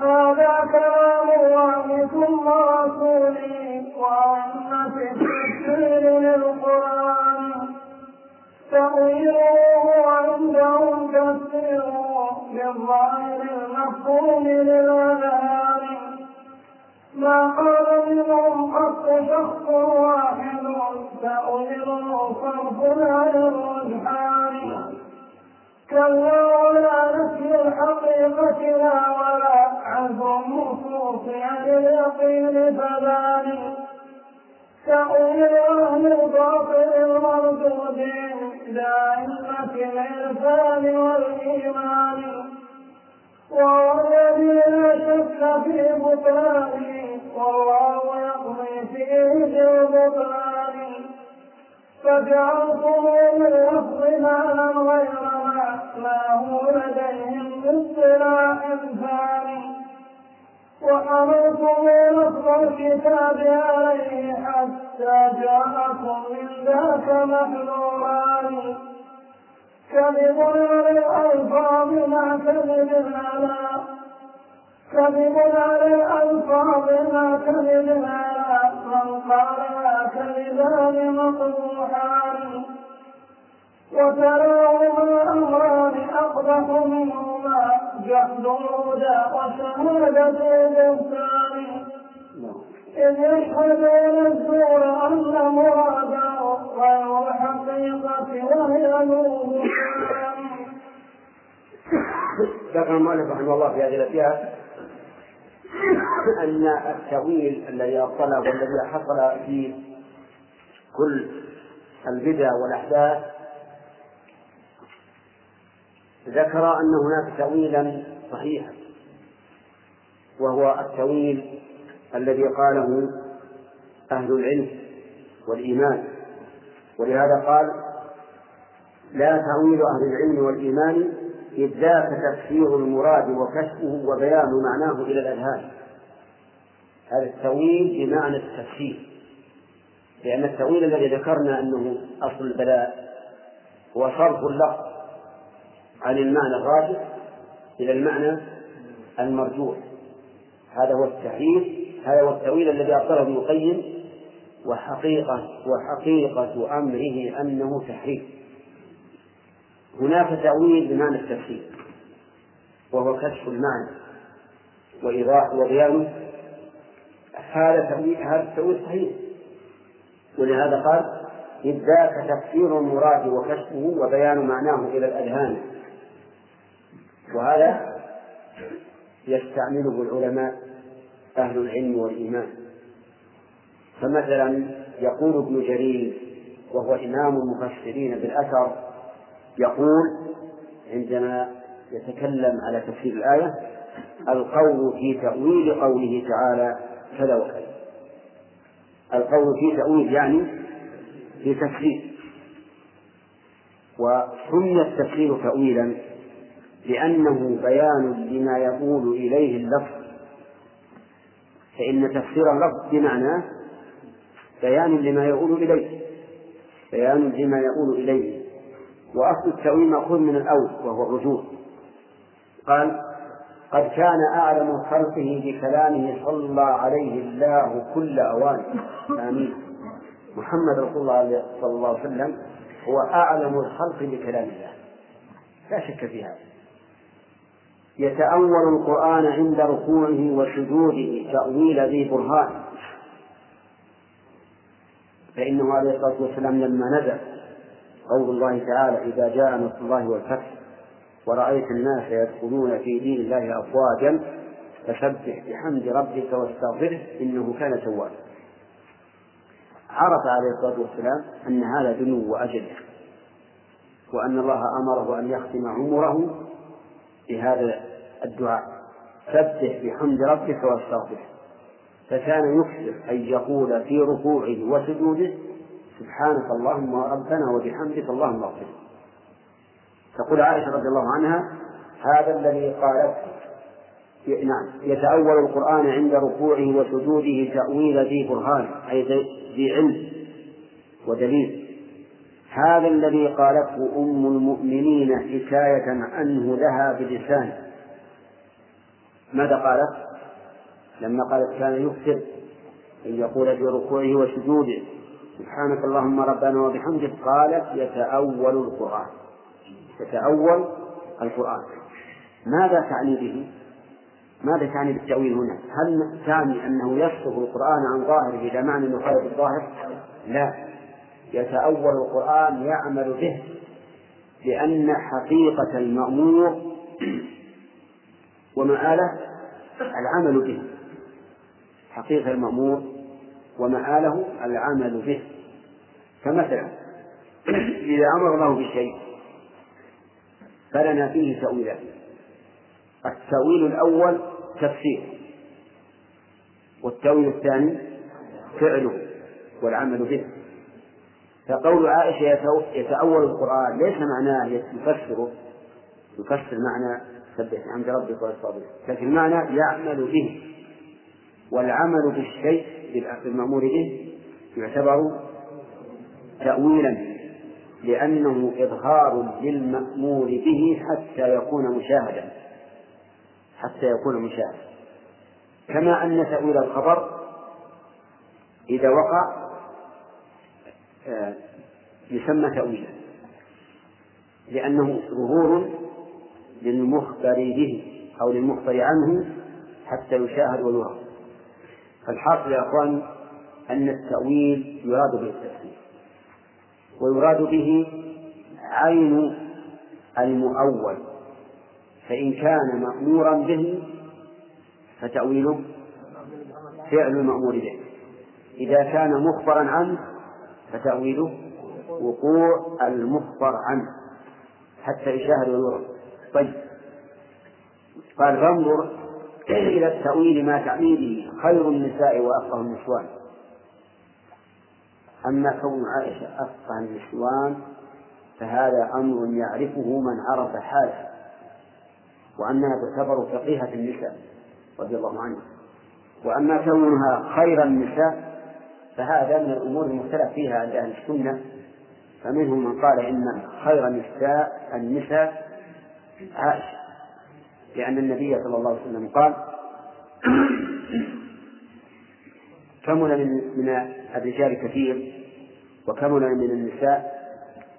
D: هذا كلام الله ثم رسوله وأئمة التفسير للقرآن. تأويله هو عندهم تفسيره بالظاهر المفهوم للأذهان. ما قال منهم قط شخص واحد تأويله صرف على الرجحان كلا ولا نفي الحقيقة لا ولا عزم النصوص عن اليقين فذلك تأويل أهل الباطل المردودين دائمة العرفان والإيمان. وهو الذي لا شك في بطلانه والله يقضي فيه بالبطلان فجعلتم باللفظ معنى غير معناه لديهم باصطلاح ثاني وحملتم لفظ الكتاب عليه حتى جاءكم من ذاك محذوران كذب على الألفاظ مع كذب على كذب على الألفاظ مع كذب على من قال كذبان مقبوحان وتراهما الأمران أقبح منهما. جهد الهدى وشهادة البهتان إذ يشهدون الزور أن مراده
C: ذكر المؤلف رحمه الله في هذه الأبيات أن التأويل الذي أبطله والذي حصل في كل البدع والأحداث ذكر أن هناك تأويلا صحيحا وهو التأويل الذي قاله أهل العلم والإيمان. ولهذا قال لا تأويل أهل العلم والإيمان إذ ذاك تفسير المراد وكشفه وبيان معناه إلى الأذهان. هذا التأويل بمعنى التفسير لأن التأويل الذي ذكرنا أنه أصل البلاء هو صرف اللفظ عن المعنى الراجح إلى المعنى المرجوح. هذا هو التحريف هذا هو التأويل الذي أبطله ابن القيم وحقيقة وحقيقة أمره أنه تحريف. هناك تأويل بمعنى التفسير وهو كشف المعنى وإيضاح وبيانه هذا تأويل هذا التأويل صحيح. ولهذا قال إذ ذاك تفسير المراد وكشفه وبيان معناه إلى الأذهان. وهذا يستعمله العلماء أهل العلم والإيمان. فمثلا يقول ابن جرير وهو إمام المفسرين بالأثر يقول عندما يتكلم على تفسير الآية القول في تأويل قوله تعالى كذا وكذا. القول في تأويل يعني في تفسير. وسمي التفسير تأويلا لأنه بيان لما يقول إليه اللفظ. فإن تفسير اللفظ بمعنى بيان لما يقول إليه. بيان لما يقول إليه. وأصل التأويل مأخوذ من الأول وهو الرجوع. قال قد كان أعلم خلقه بكلامه صلى عليه الله كل أوان. آمين. محمد رسول الله صلى الله عليه وسلم هو أعلم الخلق بكلام الله. لا شك في هذا. يتأول القرآن عند ركوعه وسجوده تأويل ذي برهان. فإنه عليه الصلاة والسلام لما نزل قول الله تعالى إذا جاء نصر الله والفتح ورأيت الناس يدخلون في دين الله أفواجا فسبح بحمد ربك واستغفره إنه كان توابا. عرف عليه الصلاة والسلام أن هذا دنو وأجل وأن الله أمره أن يختم عمره بهذا الدعاء. سبح بحمد ربك واستغفره. فكان يكثر أن يقول في ركوعه وسجوده سبحانك اللهم ربنا وبحمدك اللهم اغفر تقول عائشة رضي الله عنها هذا الذي قالت نعم يتأول القرآن عند ركوعه وسجوده تأويل ذي برهان أي ذي علم ودليل. هذا الذي قالته أم المؤمنين حكاية عنه لها بلسان. ماذا قالت؟ لما قالت كان يكثر أن يقول في ركوعه وسجوده سبحانك اللهم ربنا وبحمدك قالت يتأول القرآن يتأول القرآن ماذا تعني به؟ ماذا تعني بالتأويل هنا؟ هل تعني أنه يصرف القرآن عن ظاهره إلى معنى يخالف الظاهر؟ لا يتأول القرآن يعمل به لأن حقيقة المأمور *clears throat* ومآله العمل به حقيقة المأمور ومآله العمل به. فمثلا *clears throat* إذا أمر الله بشيء فلنا فيه تأويلان التأويل الأول تفسير والتأويل الثاني فعله والعمل به. فقول عائشة يتأول القرآن ليس معناه يفسره يفسر معنى سبح عند ربك واستغفر لكن معنى يعمل به. والعمل بالشيء بالمأمور به يعتبر تأويلا لأنه إظهار للمأمور به حتى يكون مشاهدا حتى يكون مشاهدا. كما أن تأويل الخبر إذا وقع آه، يسمى تأويلا لأنه ظهور للمخبر به أو للمخبر عنه حتى يشاهد ويرى. فالحاصل يا أخوان أن التأويل يراد به التفسير ويراد به عين المؤول فإن كان مأمورا به فتأويله فعل المأمور به إذا كان مخبرا عنه فتأويله وقوع المخبر عنه حتى يشاهد ويرى. طيب قال فانظر إلى التأويل ما تأويله خير النساء وأفقه النسوان. أما كون عائشة أفقه النسوان فهذا أمر يعرفه من عرف حاله وأنها تعتبر فقيهة النساء رضي الله عنها. وأما كونها خير النساء فهذا من الأمور المختلف فيها عند أهل السنة. فمنهم من قال إن خير النساء النساء عائشة. لأن النبي صلى الله عليه وسلم قال *clears throat* كمل من من الرجال كثير وكمل من النساء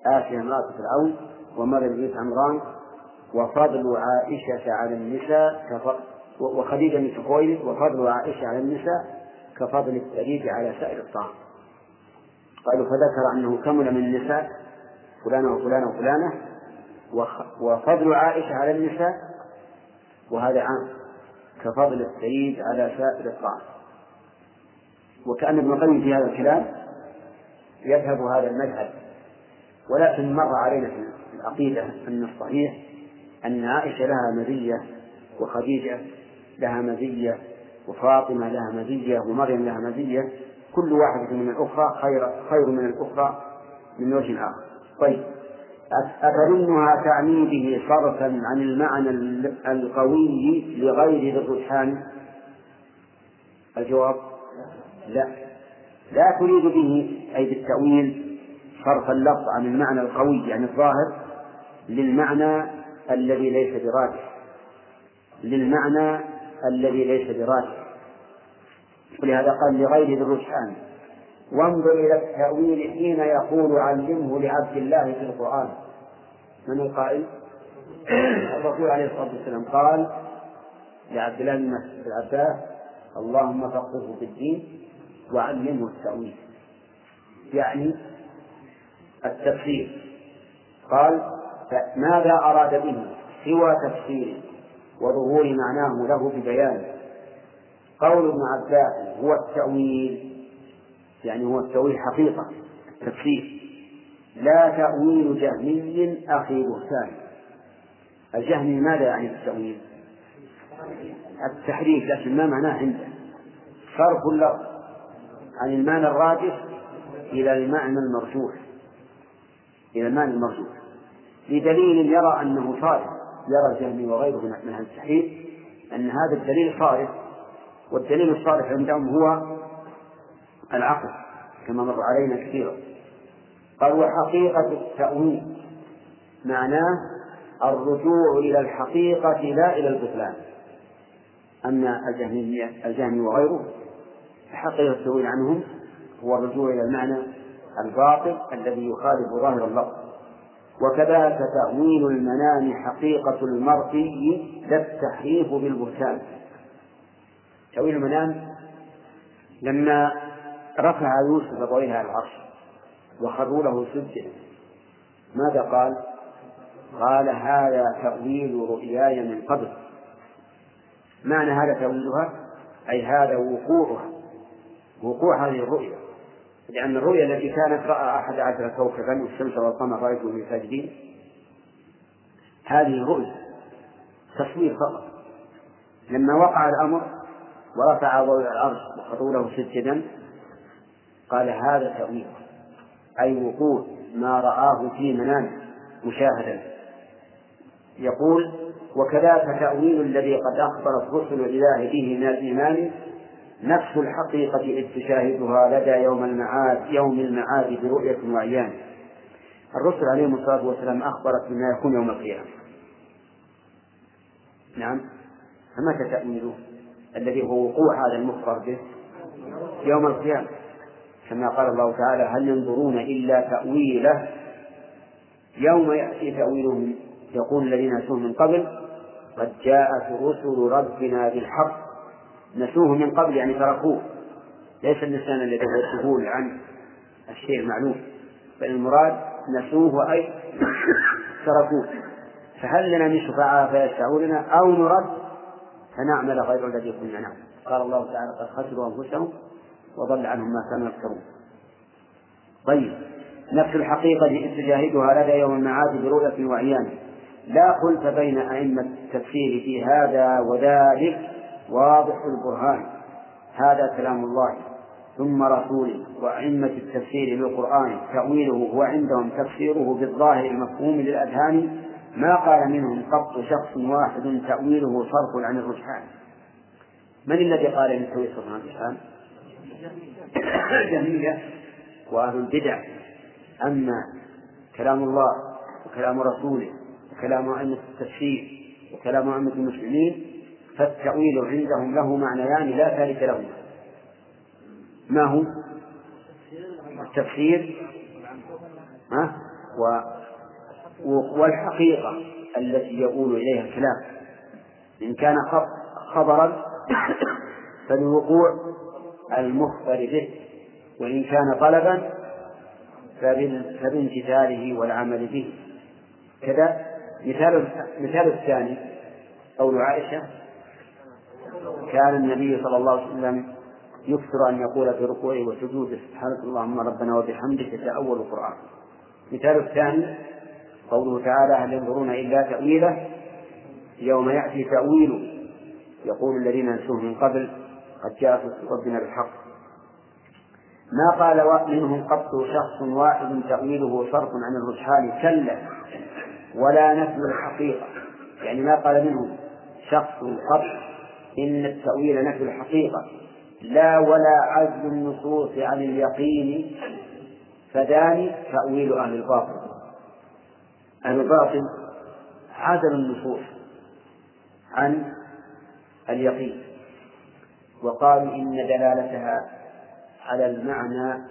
C: آسيا امرأة فرعون ومريم بنت عمران وفضل عائشة على النساء وخديجة بنت خويلد وفضل عائشة على النساء كفضل الثريد على سائر الطعام. قالوا فذكر أنه كمل من النساء فلانة وفلانة وفلانة وفضل عائشة على النساء وهذا عام كفضل الثريد على سائر الطعام. وكأن ابن القيم في هذا الكلام يذهب هذا المذهب. ولكن مر علينا في العقيدة أن الصحيح أن عائشة لها مزية وخديجة لها مزية وفاطمة لها مزية ومريم لها مزية كل واحدة من الأخرى خير خير من الأخرى من وجه آخر. طيب. أتظنها تعني به صرفا عن المعنى القوي لغير ذي الرجحان؟ الجواب لا. لا تريد به أي بالتأويل صرف اللفظ عن المعنى القوي يعني الظاهر للمعنى الذي ليس براجح للمعنى الذي ليس براجح ولهذا قال لغير ذي الرجحان. وانظر إلى التأويل حين يقول علمه لعبد الله في القرآن. من القائل؟ الرسول عليه الصلاة والسلام قال لعبد الله بن عباس اللهم فقهه في الدين وعلمه التأويل. يعني التفسير. قال ماذا أراد به سوى تفسيره وظهور معناه له ببيانه قول ابن عباس هو التأويل يعني هو التأويل حقيقة التفسير لا تأويل جهمي أخي بهتان. الجهمي ماذا يعني التأويل؟ التحريف لكن ما معناه عنده. صرف اللفظ عن المعنى الراجح إلى المعنى المرجوح. إلى المعنى المرجوح. بدليل يرى أنه صالح يرى الجهمي وغيره من أهل التحريف أن هذا الدليل صالح والدليل الصالح عندهم هو العقل كما مر علينا كثيرا. قال وحقيقة التأويل معناه الرجوع إلى الحقيقة لا إلى البطلان. أما الجهمية الجهمي وغيره فحقيقة التأويل عنهم هو الرجوع إلى المعنى الباطل الذي يخالف ظاهر اللفظ وكذلك تأويل المنام حقيقة المرئي لا التحريف بالبهتان تأويل المنام لما رفع يوسف أبويه على العرش وخروا له سجدا. ماذا قال؟ قال هذا تأويل رؤياي من قبل. معنى هذا تأويلها؟ أي هذا وقوعها. وقوع هذه الرؤيا. لأن الرؤيا التي كانت رأى أحد عشر كوكبا والشمس والقمر رأيته ساجدين هذه رؤيا تصوير فقط. لما وقع الأمر ورفع ضوء العرش وخطوا له سجدا قال هذا تأويل. أي وقوع ما رآه في منامه مشاهدا. يقول وكذلك تأويل الذي قد أخبرت رسل الإله به من الإيمان نفس الحقيقة إذ تشاهدها لدى يوم المعاد يوم المعاد برؤية وعيان. الرسل عليهم الصلاة والسلام أخبرت بما يكون يوم القيامة. نعم. فمتى تأويله الذي هو وقوع هذا المخبر به؟ يوم القيامة. كما قال الله تعالى هل ينظرون إلا تأويله؟ يوم يأتي تأويله يقول الذين نسوه من قبل قد جاءت رسل ربنا بالحق. نسوه من قبل يعني تركوه. ليس النسيان الذي هو السهول عن الشيء المعلوم. بل المراد نسوه أي تركوه. فهل لنا من شفعاء فيشفعوا لنا؟ أو نرد فنعمل غير الذي كنا نعمل. قال الله تعالى قد خسروا أنفسهم وضل عنهم ما كانوا يذكرون. طيب نفس الحقيقة تجاهدها لدى يوم المعاد برؤية وعيان. لا خلف بين أئمة التفسير في هذا وذلك واضح البرهان. هذا كلام الله. ثم رسوله وأئمة التفسير للقرآن تأويله هو عندهم تفسيره بالظاهر المفهوم للأذهان ما قال منهم قط شخص واحد تأويله صرف عن الرجحان. من الذي قال التأويل صرف عن الرجحان؟ الجهمية وأهل البدع. أما كلام الله وكلام رسوله وكلام أئمة التفسير وكلام أئمة المسلمين فالتأويل عندهم له معنيان لا ثالث لهما. ما هو؟ التفسير. والحقيقة التي يقول إليها الكلام. إن كان خبرا *coughs* فالوقوع المخبر به وإن كان طلبا فبامتثاله والعمل به. كذا مثال مثال الثاني قول عائشة كان النبي صلى الله عليه وسلم يكثر أن يقول في ركوعه وسجوده سبحانك اللهم ربنا وبحمدك يتأول القرآن. مثال الثاني قوله تعالى هل ينظرون إلا تأويله؟ يوم يأتي تأويله. يقول الذين نسوه من قبل قد جاء ربنا بالحق. ما قال منهم قط شخص واحد تأويله صرف عن الرجحان كلا ولا نفي الحقيقة. يعني ما قال منهم شخص قط إن التأويل نفي الحقيقة. لا ولا عزل النصوص عن اليقين فدان تأويل أهل الباطل. أهل الباطل عزلوا النصوص عن اليقين. وقالوا إن دلالتها على المعنى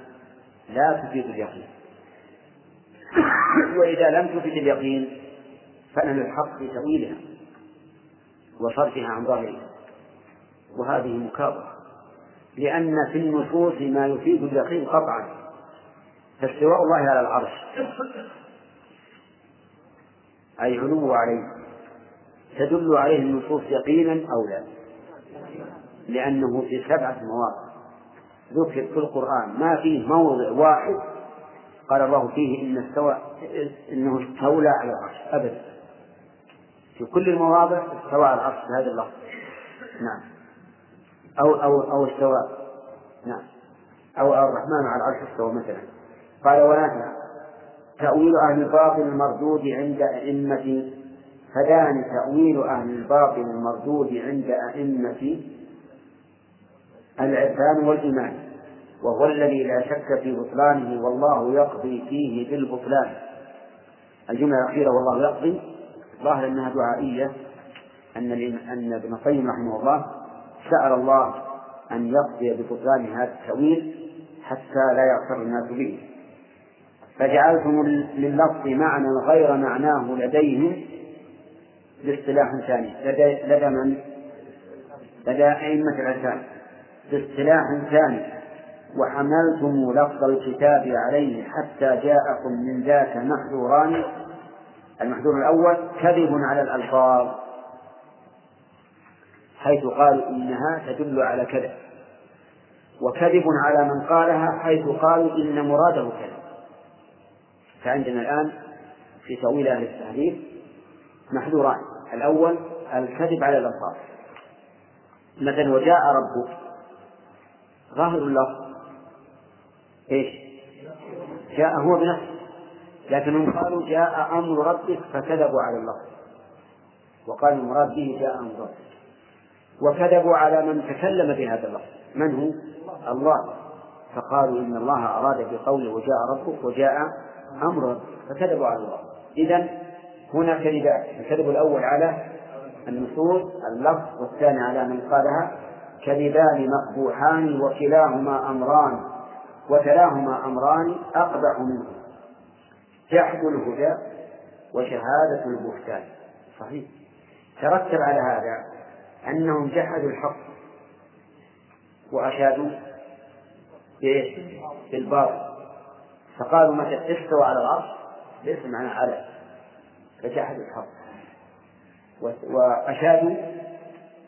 C: لا تفيد اليقين. وإذا لم تفيد اليقين فلن الحق في تأويلها وصرفها عن ظاهرها. وهذه مكابرة. لأن في النصوص ما يفيد اليقين قطعا. فاستواء الله على العرش. أي علو عليه. تدل عليه النصوص يقينا أو لا. لأنه في سبعة مواقع ذكر في القرآن ما فيه موضع واحد قال الله فيه إن استوى إنه استولى على العرش أبدا. في كل المواضع استوى على العرش بهذا اللفظ. نعم. أو أو أو استوى نعم. أو الرحمن على العرش استوى مثلا. قال ولا تأويل أهل الباطل المردود عند أئمة فدان تأويل أهل الباطل المردود عند أئمة العرفان والإيمان وهو الذي لا شك في بطلانه والله يقضي فيه بالبطلان. الجملة الأخيرة والله يقضي ظاهر أنها دعائية أن أن ابن القيم رحمه الله سأل الله أن يقضي ببطلان هذا التأويل حتى لا يغتر الناس به. فجعلتم لللفظ معنى غير معناه لديهم باصطلاح ثاني لدى, لدى من؟ لدى أئمة العرفان باصطلاح ثاني. وحملتم لفظ الكتاب عليه حتى جاءكم من ذاك محذوران. المحذور الأول كذب على الألفاظ. حيث قالوا إنها تدل على كذا وكذب على من قالها حيث قالوا إن مراده كذا فعندنا الآن في تأويل أهل التحريف محذوران. الأول الكذب على الألفاظ. مثلا وجاء ربك. ظاهر اللفظ إيش؟ جاء هو بنفسه. لكنهم قالوا جاء أمر ربك فكذبوا على اللفظ وقالوا المراد به جاء أمر ربك. وكذبوا على من تكلم بهذا اللفظ. من هو؟ الله. فقالوا إن الله أراد بقوله وجاء ربك وجاء أمر ربك. فكذبوا على الله. إذا هنا كذبان الكذب الأول على النصوص اللفظ والثاني على من قالها كذبان مقبوحان وكلاهما أمران وكلاهما أمران أقبح منه جحد الهدى وشهادة البهتان. صحيح. ترتب على هذا أنهم جحدوا الحق وأشادوا بإيش؟ بالباطل. فقالوا متى استوى على العرش؟ ليس معنى على. فجحدوا الحق. وأشادوا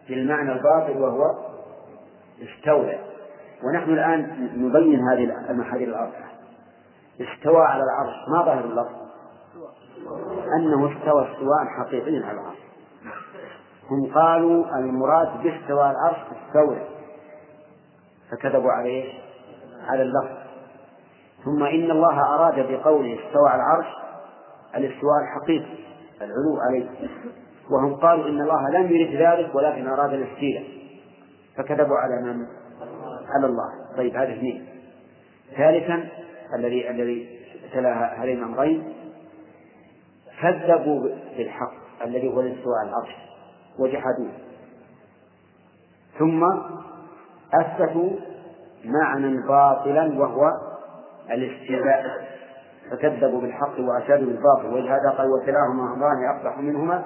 C: بالمعنى الباطل وهو استولى ونحن الآن نبين هذه المحاذير الأربعة. استوى على العرش. ما ظاهر اللفظ؟ أنه استوى استواء حقيقيا على العرش. هم قالوا المراد باستوى العرش استولى فكذبوا عليه على اللفظ. ثم إن الله أراد بقوله استوى على العرش الاستواء الحقيقي العلو عليه. وهم قالوا إن الله لم يرد ذلك ولكن أراد الاستيلاء. فكذبوا على من؟ على الله. طيب هذا اثنين. ثالثا الذي الذي تلا هذين الأمرين كذبوا بالحق الذي هو الاستواء على العرش وجحدوه. ثم أثبتوا معنى باطلا وهو الاستيلاء فكذبوا بالحق وأشادوا بالباطل. ولهذا قال وكلاهما أمران أقبح منهما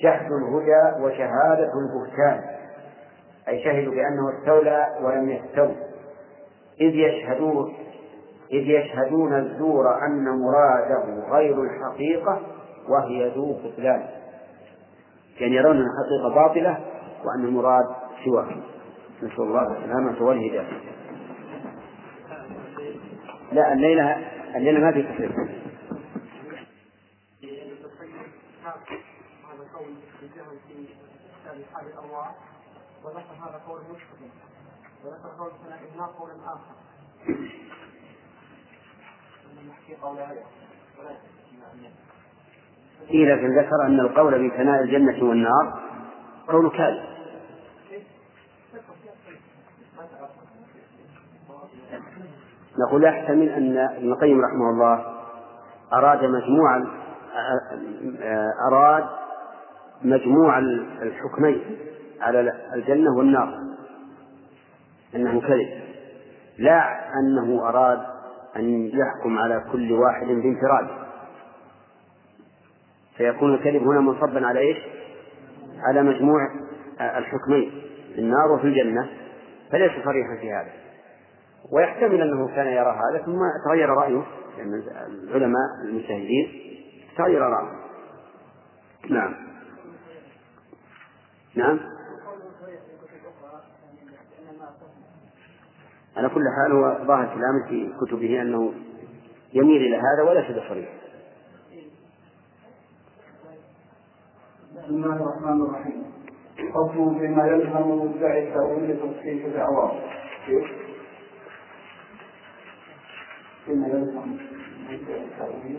C: جحد الهدى وشهادة البهتان. أي شهدوا بأنه استولى ولم يستو إذ يشهدون إذ يشهدون الزور أن مراده غير الحقيقة وهي ذو بطلان. يعني يرون أن الحقيقة باطلة وأن المراد سواه نسأل الله السلامة والهداية. لا الليلة الليلة ما في تفريق. وذكر هذا قول مسلم وذكر قول سنة قولا آخر. إيه لكن ذكر أن القول بثناء الجنة والنار قول كاذب. نقول يحتمل أن ابن القيم رحمه الله أراد مجموع أراد مجموع الحكمين. على الجنة والنار. أنه كذب. لا أنه أراد أن يحكم على كل واحد بانفراده فيكون الكذب هنا منصبا على إيش؟ على مجموع الحكمين في النار وفي الجنة. فليس صريحا في هذا. ويحتمل أنه كان يرى هذا ثم تغير رأيه لأن العلماء المجتهدين تغير رأيه. نعم. نعم. على كل حال هو ظاهر كلامه في كتبه أنه يميل إلى هذا وليس بصريح
D: بسم الله الرحمن الرحيم. فصل فيما يلزم مدعي التأويل تصحيح الأعوام. فيما يلزم مدعي التأويل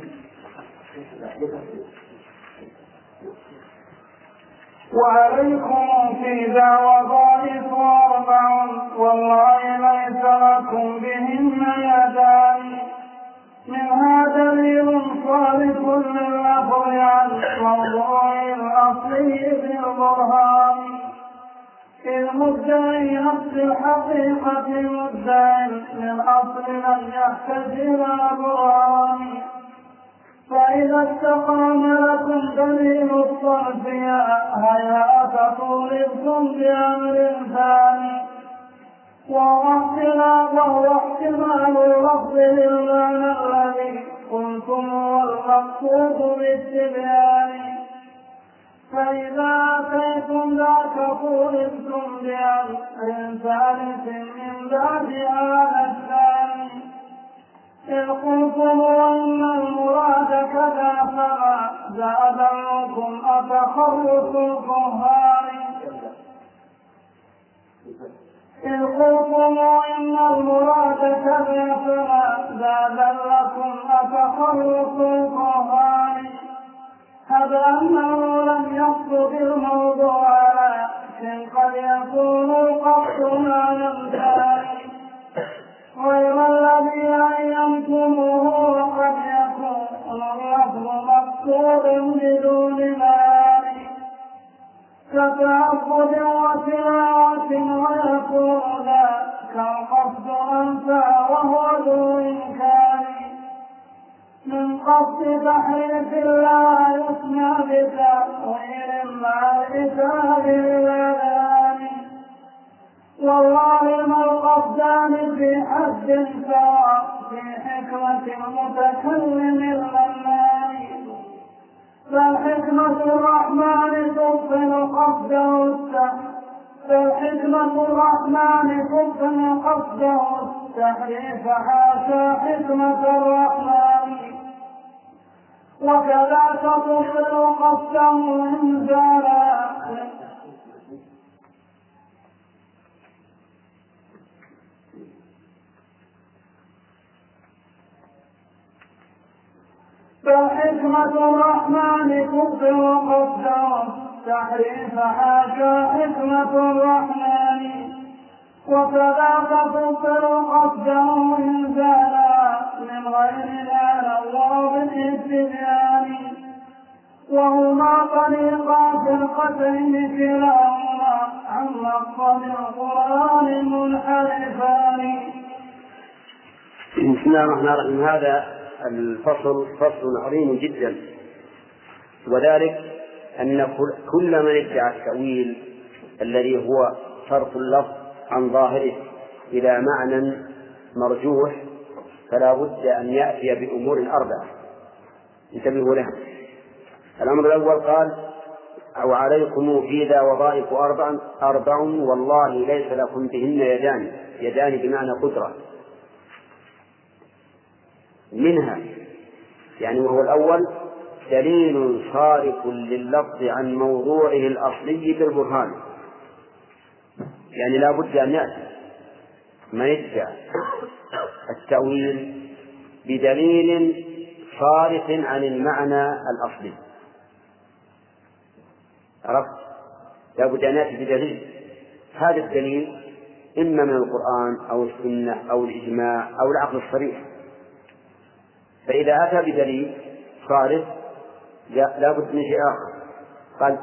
D: وعليكم في دعوى ضائف أربع والله ليس لكم بهن يدان. منها دليل صارف للأخذ عن موضوع الأصلي بالبرهان إذ مدعي نفس الحقيقة مدعي للأصل لم يحتج إلى برهان. فإذا استقام لكم دليل الصرف هيا طولبتم بأمر ثاني. وهو احتمال اللفظ للمعنى الذي قلتم هو المقصود بالتبيان. فإذا أتيتم ذاك طولبتم بأمر ثالث من بعد هذا الثاني. إذ قلتم أن المراد كذا فما زاد منكم أتخلص الكهان إذ قلتم إن المراد كذا فما زاد لكم أتخلص الكهان هب أنه لم يقصد الموضوع لكن قد يكون القصد معنى ثاني غير الذي أيمتموه وقد يكون اللفظ مقصودا بدون مال. كتعبد وتلاوة ويكون ذاك القصد أنفى وهو ذو إمكان. من قصد تحريف لا يسمع بتأويل مع الأذان. والله القصدان في حد سواء في حكمة المتكلم المنان فالحكمة الرحمن تبطل قصده فالحكمة الرحمن تبطل قصده التحريف حاشا حكمة الرحمن. وكذا تبطل قصده إنزالا فحكمة الرحمن قدر تحريف حاشا حكمة الرحمن. وكذاك تبطل قصده إنزالا من غير لا الله بالاستبيان وهما طريقا في القتل كلاهما عن مقصد القرآن منحرفان.
C: بسم الله الرحمن الرحيم. هذا الفصل فصل عظيم جدا. وذلك أن كل من ادعى التأويل الذي هو صرف اللفظ عن ظاهره إلى معنى مرجوح فلا بد أن يأتي بأمور أربعة. انتبهوا لها. الأمر الأول قال أو عليكم في ذا وظائف أربع أربع والله ليس لكم بهن يدان. يدان بمعنى قدرة. منها. يعني وهو الأول دليل صارف لللفظ عن موضوعه الأصلي بالبرهان يعني لا بد أن يأتي. ما يدعي التأويل بدليل صارف عن المعنى الأصلي. عرفت؟ لا بد أن يأتي بدليل. هذا الدليل إما من القرآن أو السنة أو الإجماع أو العقل الصريح. فإذا أتى بدليل صارف لا بد من شيء آخر قال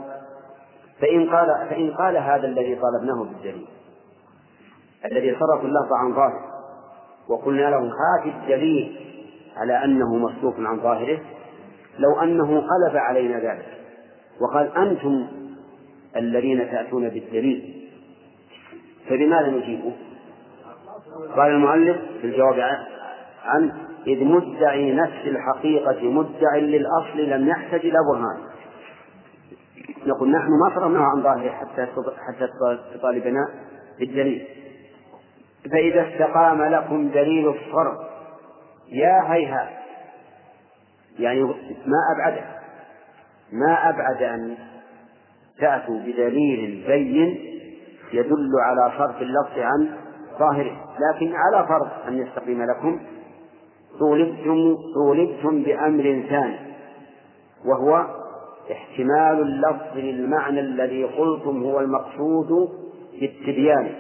C: فإن قال فإن قال هذا الذي طلبناه بالدليل الذي صرف اللفظ عن ظاهره وقلنا له هات الدليل على أنه مصروف عن ظاهره لو أنه قلب علينا ذلك وقال أنتم الذين تأتون بالدليل فبماذا نجيبه؟ قال المؤلف في الجواب عن إذ مدعي نفس الحقيقة مدع للأصل لم يحتج إلى برهان نقول نحن ما صرفناه عن ظاهره حتى حتى تطالبنا بالدليل. فإذا استقام لكم دليل الصرف يا هيهات يعني ما أبعده ما أبعد أن تأتوا بدليل بين يدل على صرف اللفظ عن ظاهره لكن على فرض أن يستقيم لكم طولبتم طولبتم بأمر ثاني وهو احتمال اللفظ للمعنى الذي قلتم هو المقصود بالتبيان.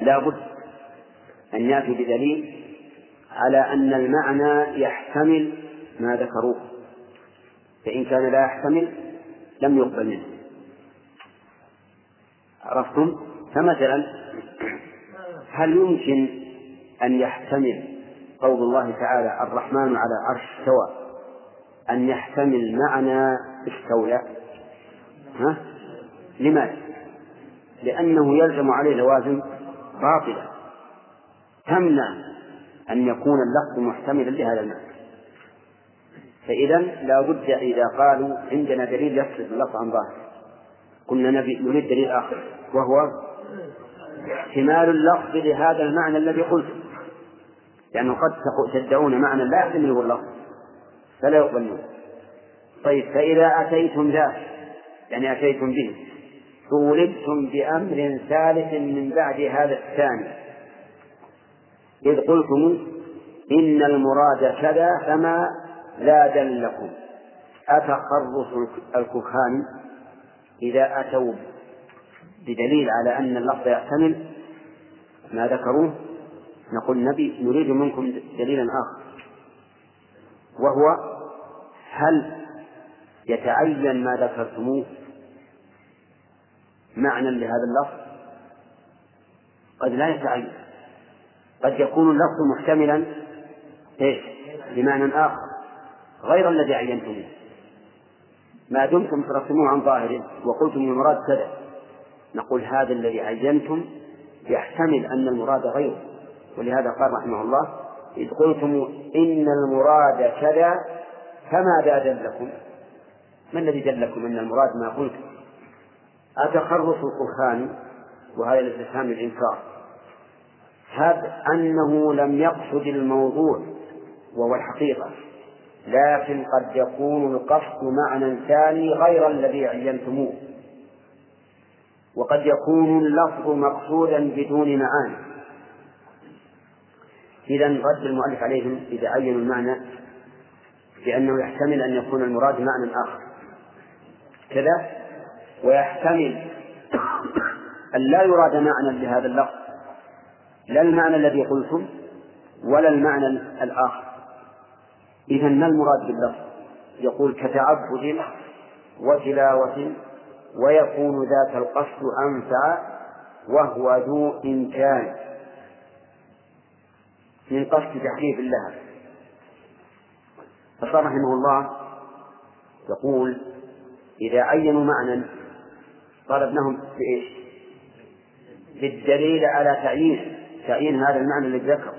C: لا بد أن يأتي بدليل على أن المعنى يحتمل ما ذكروه. فإن كان لا يحتمل لم يقبل منه. عرفتم؟ فمثلا هل يمكن أن يحتمل قول الله تعالى الرحمن على عرش استوى أن يحتمل معنى استولى ها؟ لماذا؟ لأنه يلزم عليه لوازم باطلة. تمنع أن يكون اللفظ محتملا لهذا المعنى. فإذا لا بد إذا قالوا عندنا دليل يصرف اللفظ عن ظاهر. قلنا نبي نريد دليل آخر وهو احتمال اللفظ لهذا المعنى الذي قلته لأنه قد تدعون معنى لا يحتمله اللفظ فلا يقبلون. طيب فإذا أتيتم ذا يعني أتيتم به طولبتم بأمر ثالث من بعد هذا الثاني. إذ قلتم إن المراد كذا فما لا لكم. أتخرص الكهان؟ إذا أتوا بدليل على أن اللفظ يحتمل ما ذكروه؟ نقول نبي نريد منكم دليلا آخر وهو هل يتعين ما ذكرتموه معنى لهذا اللفظ؟ قد لا يتعين قد يكون اللفظ محتملا إيش؟ بمعنى آخر غير الذي عينتموه. ما دمتم صرفتموه عن ظاهره وقلتم المراد كذا نقول هذا الذي عينتم يحتمل أن المراد غيره. ولهذا قال رحمه الله إذ قلتم إن المراد كذا فماذا دلكم؟ ما الذي دلكم أن المراد ما قلتم؟ أتخرص القرآن وهذا الاستفهام للإنكار هذا أنه لم يقصد الموضوع وهو الحقيقة لكن قد يكون القصد معنى ثاني غير الذي عينتموه وقد يكون اللفظ مقصودا بدون معاني إذا رد المؤلف عليهم إذا عينوا المعنى بأنه يحتمل أن يكون المراد معنى آخر. كذا؟ ويحتمل أن لا يراد معنى لهذا اللفظ. لا المعنى الذي قلتم ولا المعنى الآخر. إذا ما المراد باللفظ؟ يقول كتعبد وتلاوة ويكون ذاك القصد أنفع وهو ذو إمكان. من قصد تحريف الله فصار رحمه الله يقول إذا عينوا معنى طلبناهم بإيش؟ بالدليل على تعيين تعيين هذا المعنى الذي ذكر.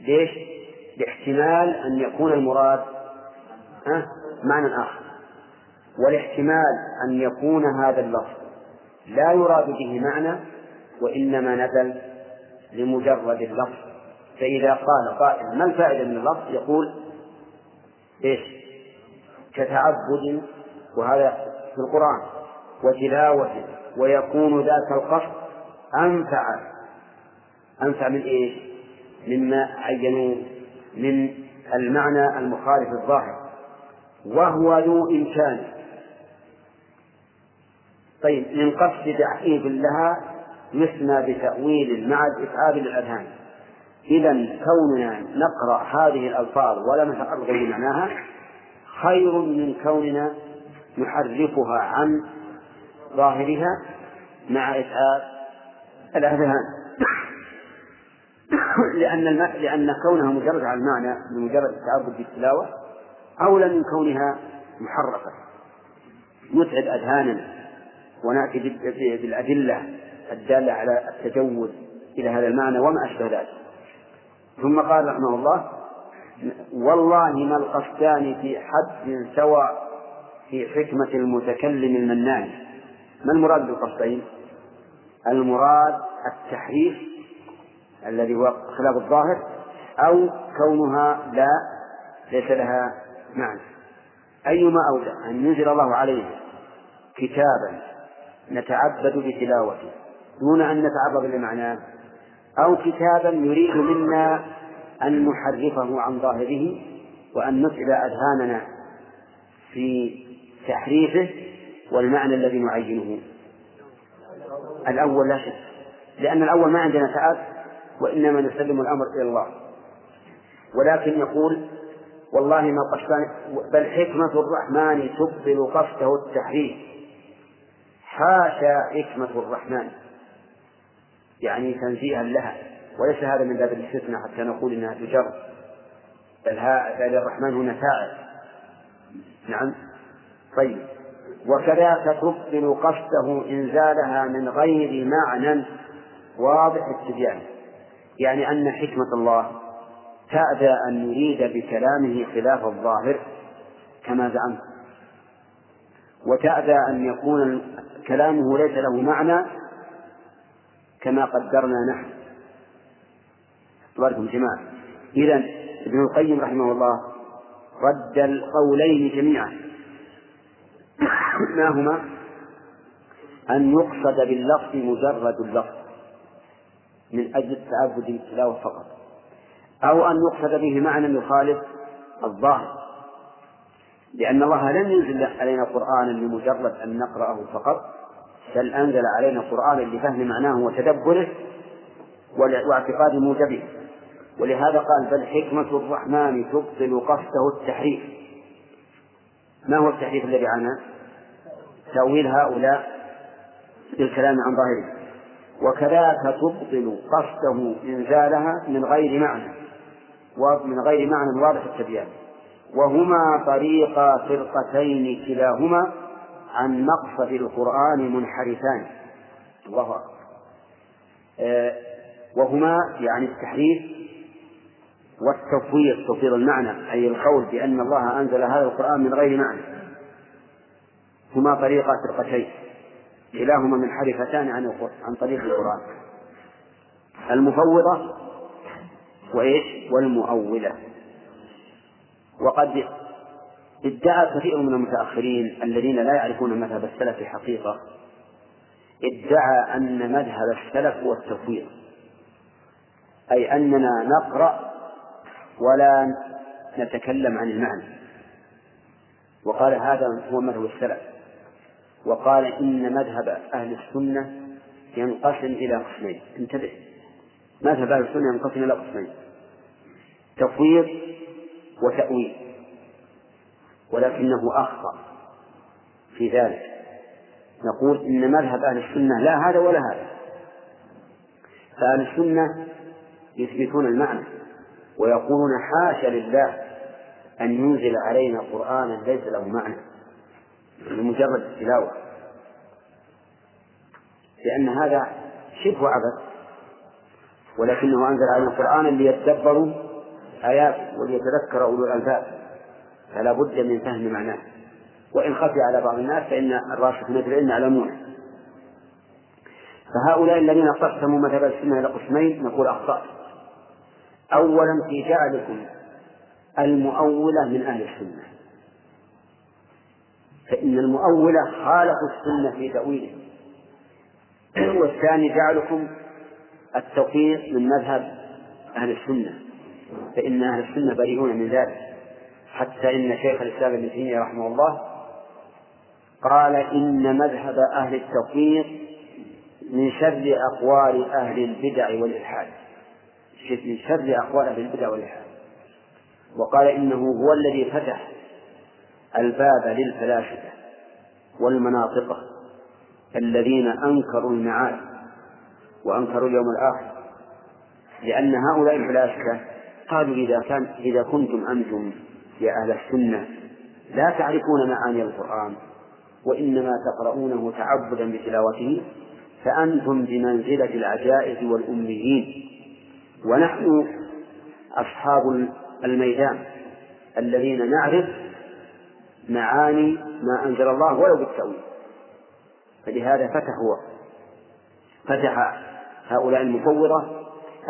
C: ليش؟ لاحتمال أن يكون المراد معنى آخر. والاحتمال أن يكون هذا اللفظ. لا يراد به معنى وإنما نزل لمجرد اللفظ. فإذا قال قائل ما الفائدة من اللفظ يقول إيش؟ كتعبد وهذا في القرآن وتلاوة ويكون ذات القصد أنفع. أنفع من إيش؟ مما عينوا من المعنى المخالف الظاهر. وهو ذو إمكان. طيب من قصد تعقيب لها يسمى بتأويل مع الإتعاب للأذهان. إذا كوننا نقرأ هذه الألفاظ ولا نتعرض لمعناها خير من كوننا نحرفها عن ظاهرها مع إتعاب الأذهان. *coughs* لأن الم... لأن كونها مجرد على المعنى بمجرد التعبد بالتلاوة أولى من كونها محرفة. يتعب أذهاننا ونأتي بالأدلة الدالة على التجوز إلى هذا المعنى وما أشبه ذلك. ثم قال رحمه الله والله ما القصدان في حد سواء في حكمة المتكلم المنان. ما المراد بالقصدين؟ المراد التحريف الذي هو خلاف الظاهر أو كونها لا ليس لها معنى. أيما أولى أن ينزل الله علينا كتابا نتعبد بتلاوته دون أن نتعرض لمعناه أو كتابا يريد منا أن نحرفه عن ظاهره وأن نتعب أذهاننا في تحريفه والمعنى الذي نعينه. الأول لا شك لأن الأول ما عندنا تعب وإنما نسلم الأمر إلى الله. ولكن يقول والله ما قصدان بل حكمة الرحمن تبطل قصده التحريف. حاشا حكمة الرحمن. يعني تنزيها لها. وليس هذا من باب الاستثناء حتى نقول إنها تجر بل بل الرحمن هنا فاعل. نعم. طيب. وكذاك تبطل قصده إنزالها من غير معنى واضح التبيان يعني أن حكمة الله تأبى أن يريد بكلامه خلاف الظاهر كما زعمت. وتأبى أن يكون كلامه ليس له معنى كما قدرنا نحن. باركم جماعة. إذا ابن القيم رحمه الله رد القولين جميعا. ما هما؟ أن يقصد باللفظ مجرد اللفظ من أجل التعبد بالتلاوة فقط. أو أن يقصد به معنى يخالف الظاهر. لأن الله لم ينزل علينا قرآنا لمجرد أن نقرأه فقط. بل أنزل علينا قرآنا لفهم معناه وتدبره واعتقاد موجبه. ولهذا قال بل حكمة الرحمن تبطل قصده التحريف. ما هو التحريف الذي عنا تأويل هؤلاء بالكلام عن ظاهره. وكذاك تبطل قصده إنزالها من غير معنى. ومن غير معنى واضح التبيان. وهما طريقا فرقتين كلاهما عن مقصد القرآن منحرفان. الله أكبر. آه وهما يعني التحريف والتفويض تفويض المعنى أي القول بأن الله أنزل هذا القرآن من غير معنى. هما طريقا فرقتين. كلاهما منحرفتان عن عن طريق القرآن. المفوضة وإيش؟ والمؤولة. وقد ادعى كثير من المتأخرين الذين لا يعرفون مذهب السلف حقيقة ادعى أن مذهب السلف هو التفويض. أي أننا نقرأ ولا نتكلم عن المعنى. وقال هذا هو مذهب السلف. وقال إن مذهب أهل السنة ينقسم إلى قسمين. انتبه. مذهب أهل السنة ينقسم إلى قسمين. تفويض وتأويل. ولكنه أخطأ في ذلك. نقول إن مذهب أهل السنة لا هذا ولا هذا. فأهل السنة يثبتون المعنى ويقولون حاشا لله أن ينزل علينا قرآنا ليس له معنى لمجرد التلاوة لأن هذا شبه عبث ولكنه أنزل علينا قرآنا ليتدبروا آياته وليتذكر أولو الألباب. فلا بد من فهم معناه. وإن خفي على بعض الناس فإن الراسخين في العلم يعلمونه. فهؤلاء الذين قسموا مذهب السنة إلى قسمين نقول أخطأ أولا في جعلكم المؤولة من أهل السنة. فإن المؤولة خالفوا السنة في تأويله. *clears throat* والثاني جعلكم التوفيق من مذهب أهل السنة. فإن أهل السنة بريئون من ذلك. حتى إن شيخ الإسلام ابن تيمية رحمه الله قال إن مذهب أهل التوفيق من شر أقوال أهل البدع والإلحاد. من شر أقوال أهل البدع والإلحاد. وقال إنه هو الذي فتح الباب للفلاسفة والمناطقة الذين أنكروا المعاد وأنكروا اليوم الآخر لأن هؤلاء الفلاسفة قالوا إذا كان إذا كنتم أنتم يا أهل السنة لا تعرفون معاني القرآن وإنما تقرؤونه تعبدا بتلاوته فأنتم بمنزلة العجائز والأميين. ونحن أصحاب الميدان الذين نعرف معاني ما أنزل الله ولو بالتأويل. فلهذا فتحوا فتح هؤلاء المفوضة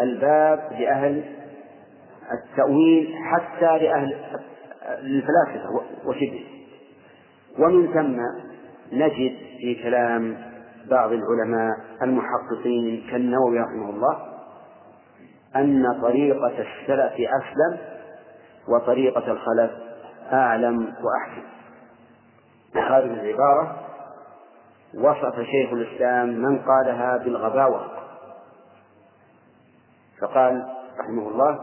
C: الباب لأهل التأويل حتى لأهل للفلاسفة وشبه ومن ثم نجد في كلام بعض العلماء المحققين كالنووي رحمه الله أن طريقة السلف أسلم وطريقة الخلف أعلم وأحسن. هذه العبارة وصف شيخ الإسلام من قالها بالغباوة. فقال رحمه الله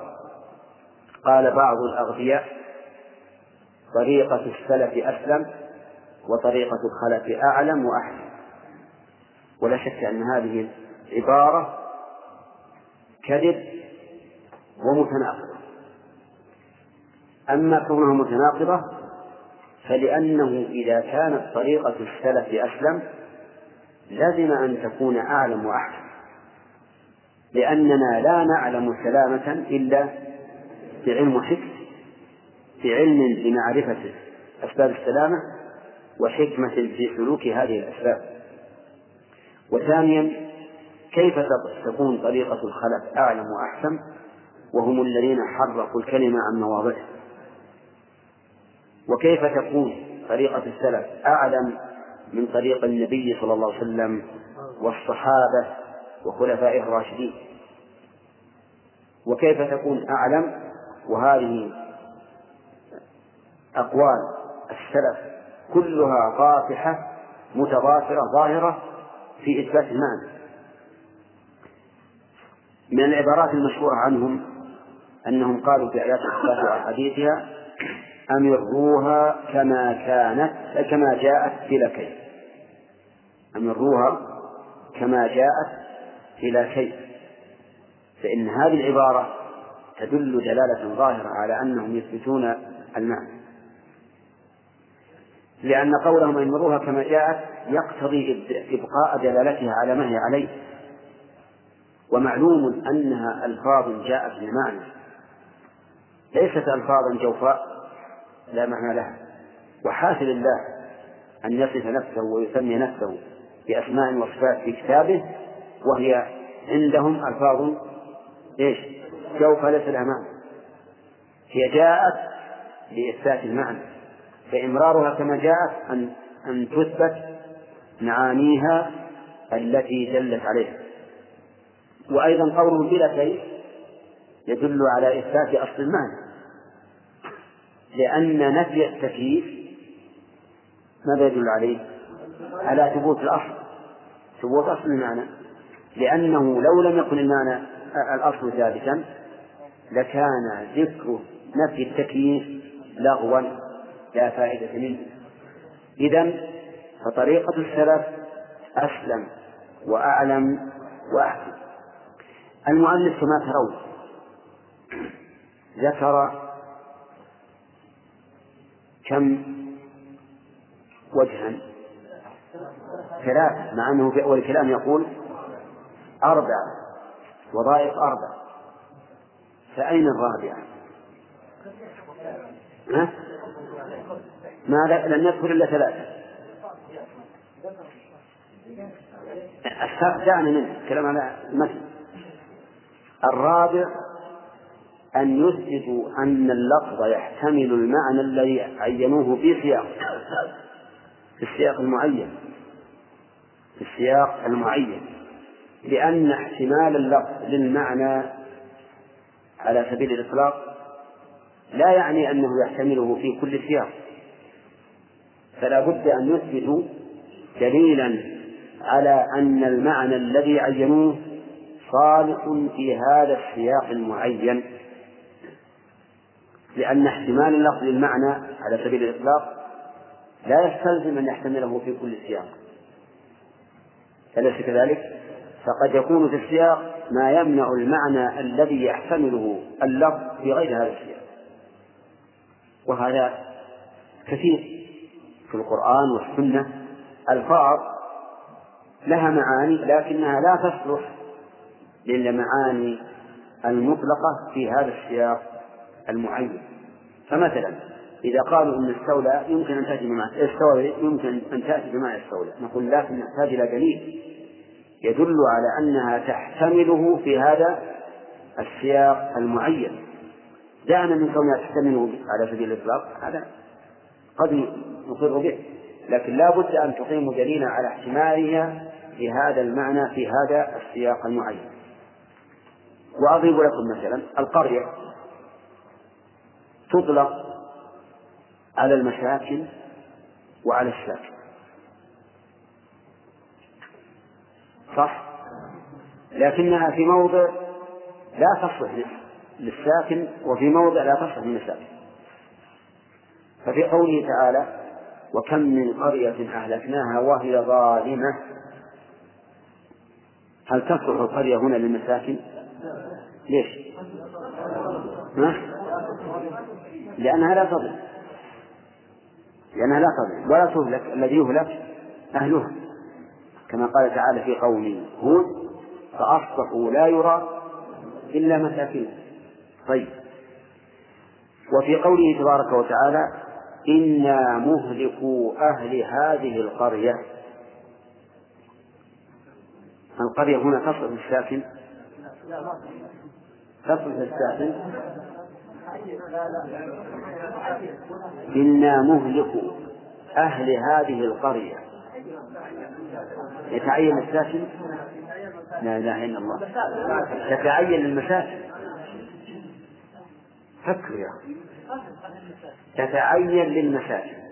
C: قال بعض الأغبياء طريقة السلف أسلم وطريقة الخلف أعلم وأحسن. ولا شك أن هذه عبارة كذب ومتناقضة. أما كونها متناقضة فلأنه إذا كانت طريقة السلف أسلم لزم أن تكون أعلم وأحسن. لأننا لا نعلم سلامة إلا بعلم وحكمة. بعلم بمعرفة أسباب السلامة وحكمة في سلوك هذه الأسباب. وثانيا كيف تكون طريقة الخلف أعلم وأحسن وهم الذين حرفوا الكلمة عن مواضعه؟ وكيف تكون طريقة السلف أعلم من طريق النبي صلى الله عليه وسلم والصحابة وخلفائه الراشدين؟ وكيف تكون أعلم؟ وهذه أقوال السلف كلها قاطحة متضافرة ظاهرة في إثبات المعنى. من العبارات المشهورة عنهم أنهم قالوا في آيات الصلاة وأحاديثها أمروها كما كانت كما جاءت بلا كيف أمروها كما جاءت بلا كيف فإن هذه العبارة تدل دلالة ظاهرة على أنهم يثبتون المعنى. لأن قولهم أمروها كما جاءت يقتضي إبقاء دلالتها على ما هي عليه. ومعلوم أنها ألفاظ جاءت بمعنى ليست ألفاظا جوفاء لا معنى لها. وحاسب الله أن يصف نفسه ويسمي نفسه بأسماء وصفات في كتابه وهي عندهم ألفاظ إيش؟ جوف ليس لها معنى. هي جاءت لإثبات المعنى. فإمرارها كما جاءت أن أن تثبت معانيها التي دلت عليها. وأيضا قوله بلا كيف يدل على إثبات أصل المعنى. لأن نفي التكييف ماذا يدل عليه؟ على ثبوت الأصل. ثبوت أصل المعنى. لأنه لو لم يكن المعنى الأصل ثابتا لكان ذكر نفي التكييف لغوا. لا فائدة منه. إذا فطريقة السلف أسلم وأعلم وأحسن المؤلف كما ترون. ذكر كم وجها. ثلاث مع أنه في أول الكلام يقول أربع وظائف أربع فأين الرابعة؟ ها؟ ما لم يذكر إلا ثلاثة. الساق دعني منه كلام على المثل. الرابع أن يثبتوا أن اللفظ يحتمل المعنى الذي عينوه في سياق. في السياق المعين. في السياق المعين. لأن احتمال اللفظ للمعنى على سبيل الإطلاق لا يعني أنه يحتمله في كل سياق. فلا بد أن يثبتوا دليلا على أن المعنى الذي عينوه صالح في هذا السياق المعين لأن احتمال اللفظ للمعنى على سبيل الإطلاق لا يستلزم أن يحتمله في كل سياق. أليس كذلك؟ فقد يكون في السياق ما يمنع المعنى الذي يحتمله اللفظ في غير هذا السياق. وهذا كثير. في القرآن والسنة ألفاظ لها معاني لكنها لا تصلح للمعاني المطلقة في هذا السياق المعين. فمثلا إذا قالوا أن استولى يمكن أن تأتي بمعنى استوى يمكن أن تأتي بمعنى استولى نقول لكن نحتاج إلى دليل يدل على أنها تحتمله في هذا السياق المعين. دعنا من كونها تحتمله على سبيل الإطلاق هذا قد نقر به لكن لا بد أن تقيموا دليلا على احتمالها في هذا المعنى في هذا السياق المعين. وأضرب لكم مثلا القرية تطلق على المساكن وعلى الساكن صح؟ لكنها في موضع لا تصلح للساكن وفي موضع لا تصلح للساكن ففي قوله تعالى وكم من قرية أهلكناها وهي ظالمة هل تصلح القرية هنا للمساكن؟ ليش؟ ها؟ لأنها لا تظلم لأنها لا تظلم ولا تهلك الذي يهلك أهلها كما قال تعالى في قوم هود فأصبحوا لا يرى إلا مساكنهم طيب وفي قوله تبارك وتعالى إنا مهلكوا أهل هذه القرية. القرية هنا تصل الساكن تصل الساكن إنا مهلك أهل هذه القرية. يتعين الساكن؟ لا إله إلا الله. تتعين المساكن. فكر يا أخي. تتعين للمساكن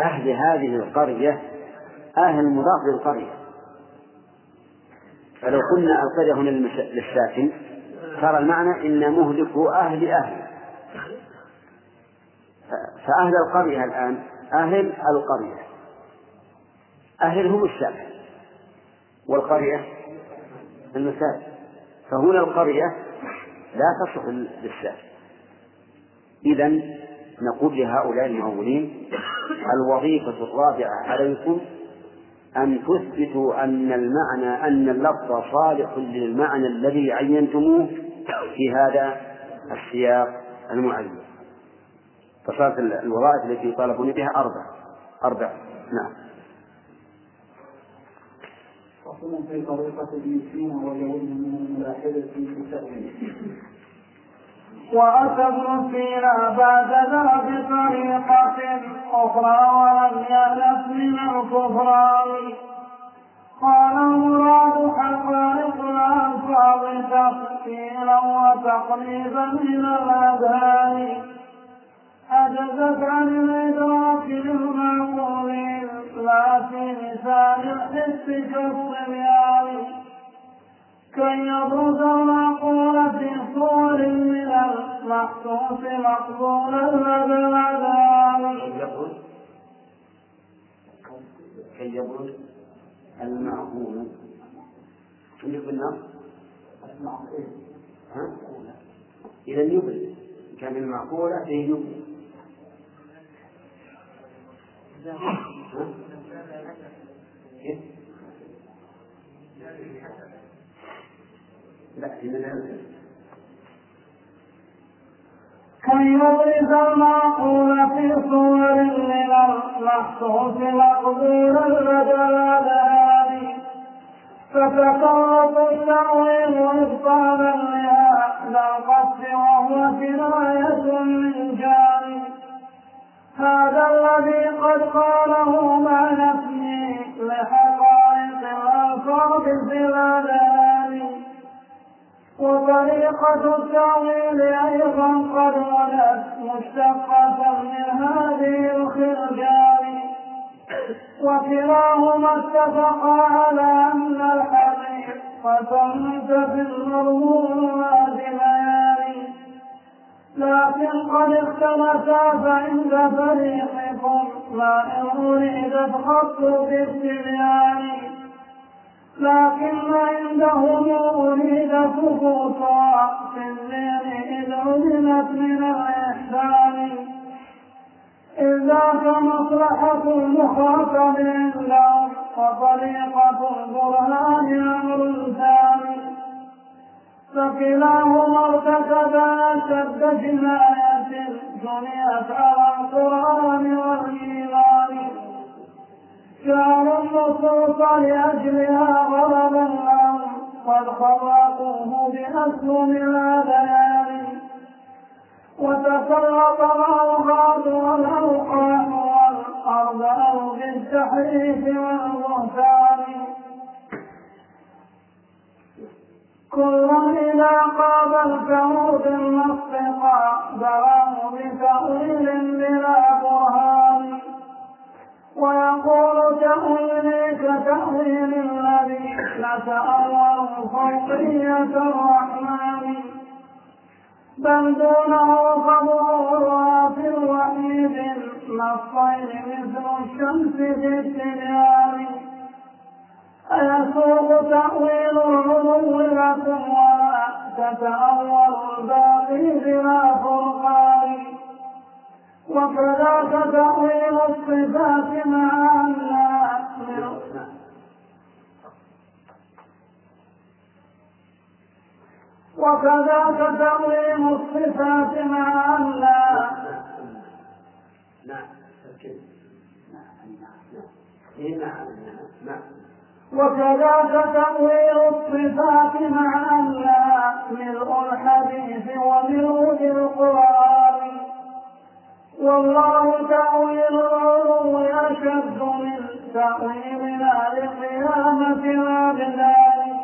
C: أهل هذه القرية أهل المضاف للقرية. فلو قلنا القرية هنا للساكن صار المعنى إن مهلك أهل أهل. فأهل القرية الآن أهل القرية. أهل هم الساكن. والقرية المساكن. فهنا القرية لا تصلح للساكن. إذا نقول لهؤلاء المؤولين الوظيفة الرابعة عليكم أن تثبتوا أن المعنى أن اللفظ صالح للمعنى الذي عينتموه في هذا السياق المعين. فصارت الوظائف التي يطالبون بها أربع. أربع. نعم.
D: في طريقة سينا وجوز من الملاحدة في التأويل وأتى ابن سينا بعد ذا بطريقة أخرى ولم يألف من الكفران. قال المراد حقائق الألفاظ تفصيلا وتقريبا من الأذهان. عجزت عن الإدراك للمعقول لا في لسان الحس كالصبيان كي يبرز المعقول في صور من المحسوس مقبولا لدى الأذان
C: كي يبرز المعقول. بالنص ها؟ إذا يبرز كان المعقولة فيه يبرز لا هنا لا
D: كي يبرز المعقول في صور من المحسوس مقبولا لدى الأذهان فتكرر التأويل إبطالا لهذا القصد وهو كناية من جانب هذا الذي قد قاله مع نفسه لحقائق الألفاظ في الأذهان وطريقة التأويل أيضا قد ولت مشتقة من هذه الخرجان. وكلاهما اتفقا على أن الحقيقة في المرمومات بيان. لكن قد اختلفا فعند فريقكم ما إن أريدت خط باستبيان لكن عندهم أريد ثبوتها في الذهن إذ علمت من الإحسان. إذ ذاك مصلحة المخاطب عندهم وطريقة البرهان أمر ثاني. فكلاهما ارتكبا أشد جناية جنيت على القرآن والإيمان. جعلوا النصوص لأجلها غرضا لهم قد خرقوه بأسهم الأذيان وتسلط الأوقات والأوقات والأرض بالتحريف والبهتان. كل إذا قابلته بالنص قابله بتأويل بلا برهان. ويقول تأويلي كتأويل الذي نتأول فوقية الرحمن. بل دونه قبولها في الوحيد النصين مثل الشمس في التبيان أيسوق تأويل العلو لكم ولا تتأول الباقي بلا فرقان. وكذاك تأويل الصفات مع أنها وكذاك تأويل الصفات مع أنها
C: نعم نعم
D: وكذاك تأويل الصفات مع أنها ملء الحديث وملء القرآن والله تأويل العلو أشد من تأويلنا لقيامة الأبدان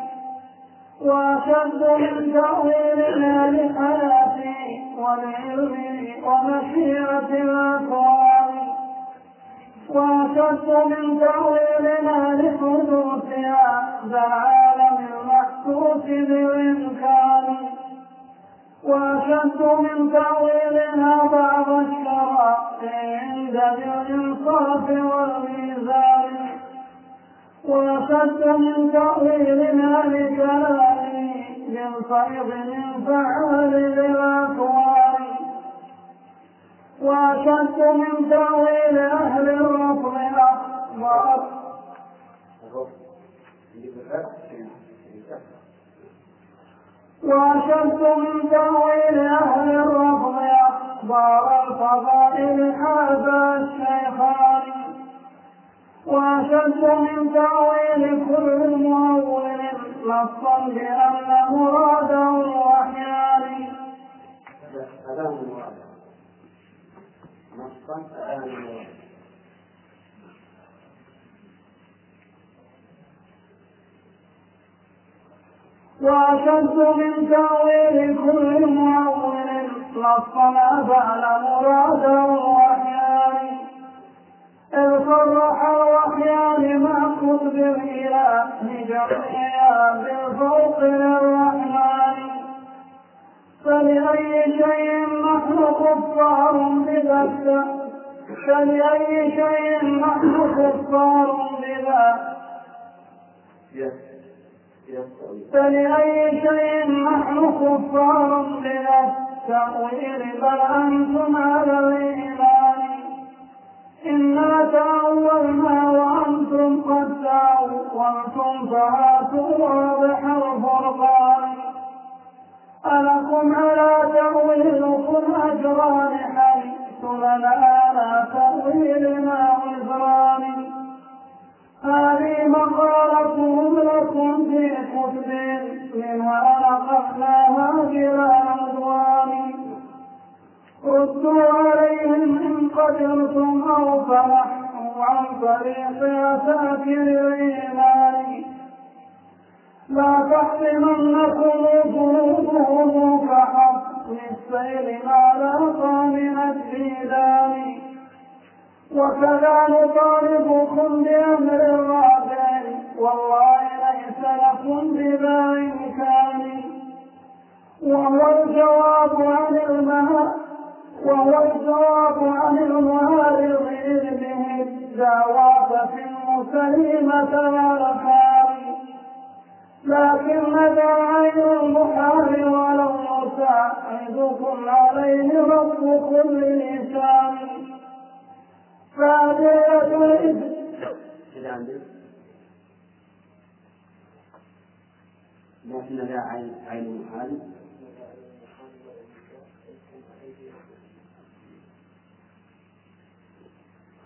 D: وأشد من تأويلنا لحياته ولعلمه ومشيئة الأكوان وأشد من تأويلنا لحدوثها ذا العالم المحسوس بالإمكان وأشد من تأويلنا بعض الشرائع عند بالإنصاف والميزان. وأشد من تأويلنا لكلامه من فعال للأكوان وأشد من تأويل أهل الرفض أكبر وأشد من تأويل أهل الرفض أخبار الفضائل هذا الشيخان. وأشد من تأويل كل مؤول نصا بأن مراده وحيان.
C: هذا هو المراد نصا هذا
D: وأشد من تأويل كل مؤول نصا أفعل مراده وحيان إذ صرح الوحيان مع كتب الإله جميعا بالفوق للرحمن فلأي شيء نحن كفار بذا فلأي شيء نحن كفار بذا فلأي شيء نحن كفار بذا التأويل بل أنتم على الإيمان. إنا تأولنا وأنتم قد تأولتم فهاتوا واضح الفرقان. ألكم على تأويلكم أجران حيث لنا على تأويلنا وزران. لكم في كتب من وألقفناها بلا عدوان ردوا عليهم إن قدرتم أو فنحوا عن طريق أساكر الإيمان لا تحرمنكم كحكم السيل ما لاقى من الديدان وكذا نطالبكم بأمر الرابع والله لكم بذا إمكان وهو الجواب عن المهار وهو الجواب عن المهارض به في المسلمة والأفعال لكن داعي المحال ولو يساعدكم عليه رب كل لسان. فادية الإذن
C: لكن لا عين عين محال.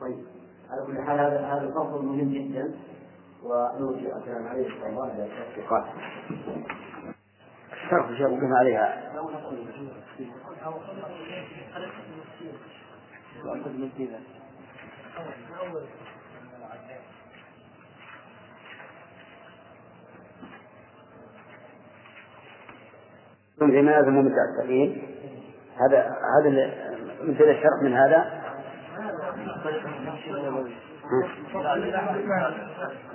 C: طيب. على كل حال هذا هذا الفصل مهم جدا. ونرجع الكلام عليه ان شاء الله إلى التحقيقات. الشرح شيء مقيم عليها فيما من التأثير هذا هذا مثل الشرح من هذا.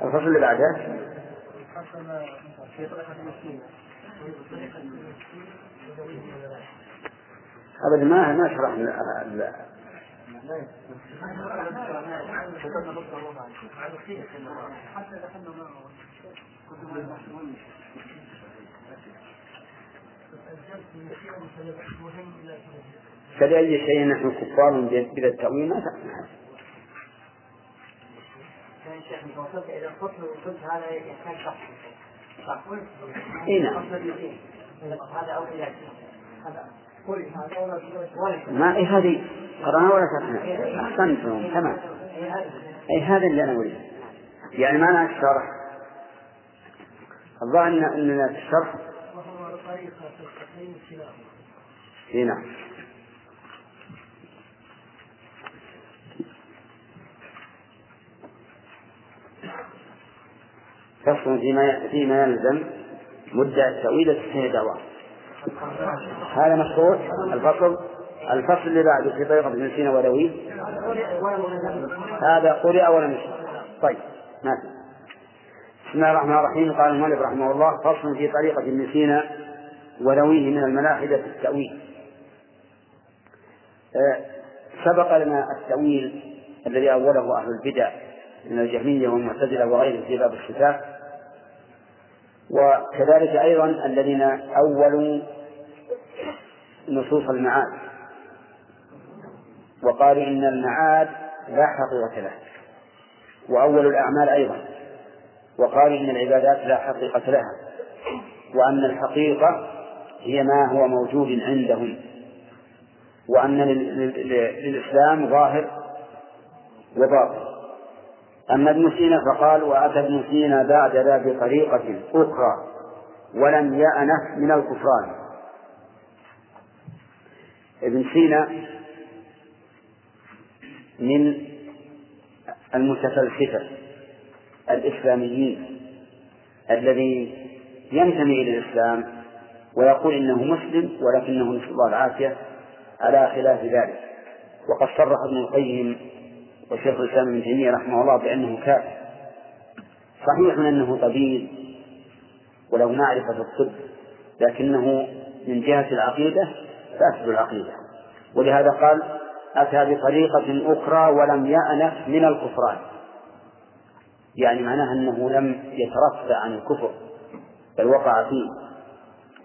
C: الفصل اللي بعده. أبدا ما ما شرح فلأي شيء نحن كفار بلا التأويل ما
E: يحتاج شخص صح؟
C: إي نعم. ما إيه هذه قرانا ولا شرحنا؟ أحسنتم تمام. أي هذا. اللي أنا أريد يعني معنى الشرح. الظاهر أن أننا في الشرح
E: وهو طريقة التقييم كلاهما
C: إي نعم. فصل فيما فيما يلزم مدة التأويل تسعين دعوة هذا مشروع. الفصل الفصل اللي بعده في طريقة ابن سينا ولوي هذا قرئ ولم يشرع طيب ما في بسم الله الرحمن الرحيم. قال المؤلف رحمه الله فصل في طريقة ابن سينا ولويه من الملاحدة في التأويل. آه، سبق لنا التأويل الذي أوله أهل البدع من الجهمية والمعتزلة وغيرهم في باب الصفات وكذلك أيضا الذين أولوا نصوص المعاد. وقالوا إن المعاد لا حقيقة له. وأول الأعمال أيضا. وقالوا إن العبادات لا حقيقة لها. وأن الحقيقة هي ما هو موجود عندهم. وأن للإسلام ظاهر وباطن. أما ابن سينا فقال وأتى ابن سينا بعد ذا بطريقة أخرى ولم يأنف من الكفران. ابن سينا من المتفلسفة الإسلاميين الذي ينتمي إلى الإسلام ويقول إنه مسلم ولكنه نسأل الله العافية على خلاف ذلك. وقد صرح ابن القيم وشيخ الإسلام ابن تيمية رحمه الله بأنه كافر. صحيح أنه طبيب وله معرفة الطب لكنه من جهة العقيدة فاسد العقيدة. ولهذا قال أتى بطريقة أخرى ولم يأنف من الكفران. يعني معناه أنه لم يترفع عن الكفر بل وقع فيه.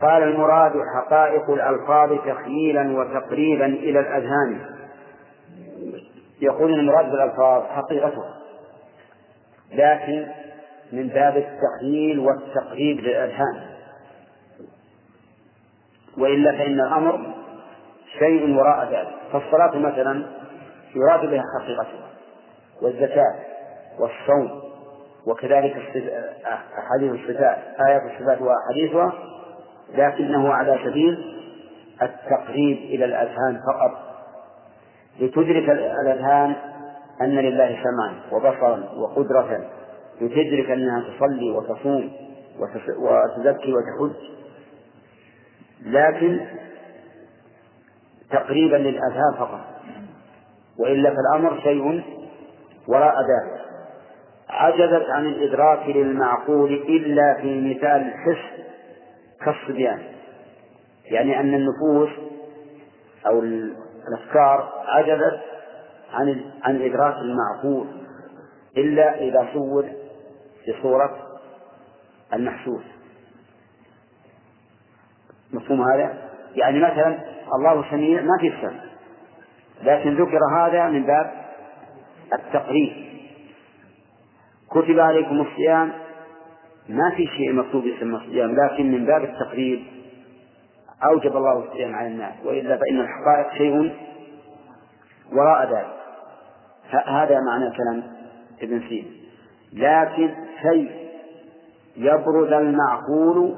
C: قال المراد حقائق الألفاظ تخييلا وتقريبا إلى الأذهان. يقول المراد بالألفاظ حقيقتها. لكن من باب التخييل والتقريب للأذهان. وإلا فإن الأمر شيء وراء ذلك. فالصلاة مثلا يراد بها حقيقتها. والزكاة والصوم. وكذلك أحاديث الصفات. آيات الصفات وأحاديثها لكنه على سبيل التقريب إلى الأذهان فقط. لتدرك الأذهان أن لله سمعا وبصرا وقدرة. لتدرك أنها تصلي وتصوم وتزكي وتحج. لكن تقريبا للأذهان فقط. وإلا فالأمر شيء وراء ذلك. عجزت عن الإدراك للمعقول إلا في مثال الحس كالصبيان. يعني أن النفوس أو الأفكار عجزت عن عن إدراك المعقول إلا إذا صور بصورة المحسوس. مفهوم هذا؟ يعني مثلا الله سميع ما في السمع لكن ذكر هذا من باب التقريب. كتب عليكم الصيام ما في شيء مكتوب يسمى الصيام لكن من باب التقريب أوجب الله الصيام على الناس وإلا فإن الحقائق شيء وراء ذلك. هذا معنى كلام ابن سينا لكن شيء يبرز المعقول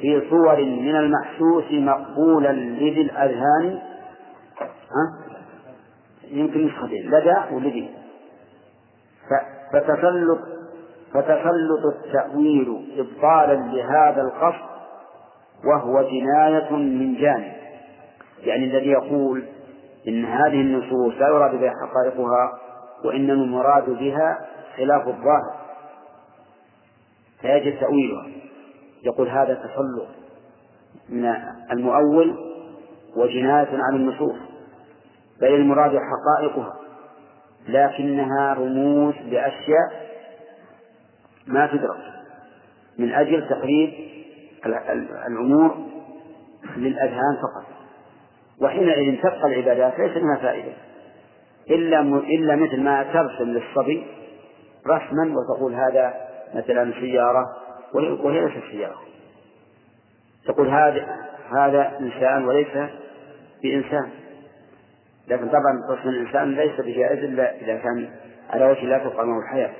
C: في صور من المحسوس مقبولا لذي الأذهان. ها؟ يمكن نسختين لدى ولدي. فتسلط فتسلط التأويل إبطالا لهذا القصد وهو جناية من جانب. يعني الذي يقول إن هذه النصوص لا يراد بها حقائقها وإنما المراد بها خلاف الظاهر. فيجب تأويلها. يقول هذا تسلط من المؤول وجناية عن النصوص بل المراد حقائقها لكنها رموز لأشياء ما تدرك من أجل تقريب الأمور للأذهان فقط. وحينئذ تبقى العبادات ليس منها فائدة. إلا إلا مثل ما ترسم للصبي رسما وتقول هذا مثلا سيارة وهي ليست سيارة. تقول هذا هذا إنسان وليس بإنسان. لكن طبعا رسم الإنسان ليس بجائز إلا إذا كان على وجه لا معه الحياة.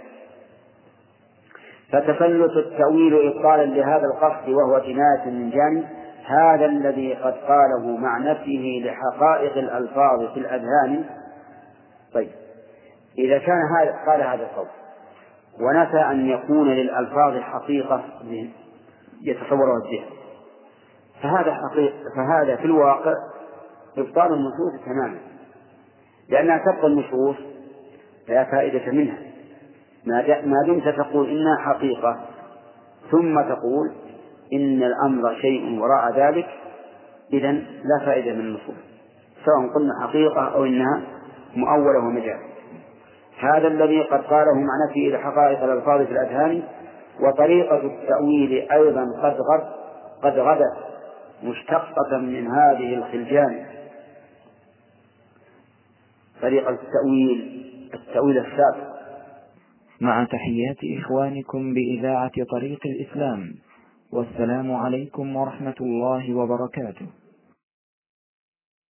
C: فتسلط التأويل إبطالا لهذا القصد وهو جناية من جانب هذا الذي قد قاله مع نفيه لحقائق الألفاظ في الأذهان. طيب إذا كان هذا قال هذا القول ونفى أن يكون للألفاظ حقيقة يتصورها الذهن. فهذا حقيقة فهذا في الواقع إبطال النصوص تماما لأنها تبقى النصوص لا فائدة منها. ما دمت تقول إنها حقيقة. ثم تقول إن الأمر شيء وراء ذلك إذا لا فائدة من النصوص سواء قلنا حقيقة أو إنها مؤولة ومجاز. هذا الذي قد قاله مع نفي لحقائق الألفاظ في الأذهان وطريقة التأويل أيضا قد غد قد غدت مشتقة من هذه الخلجان. طريقة التأويل التأويل السابق.
A: مع تحيات إخوانكم بإذاعة طريق الإسلام. والسلام عليكم ورحمة الله وبركاته.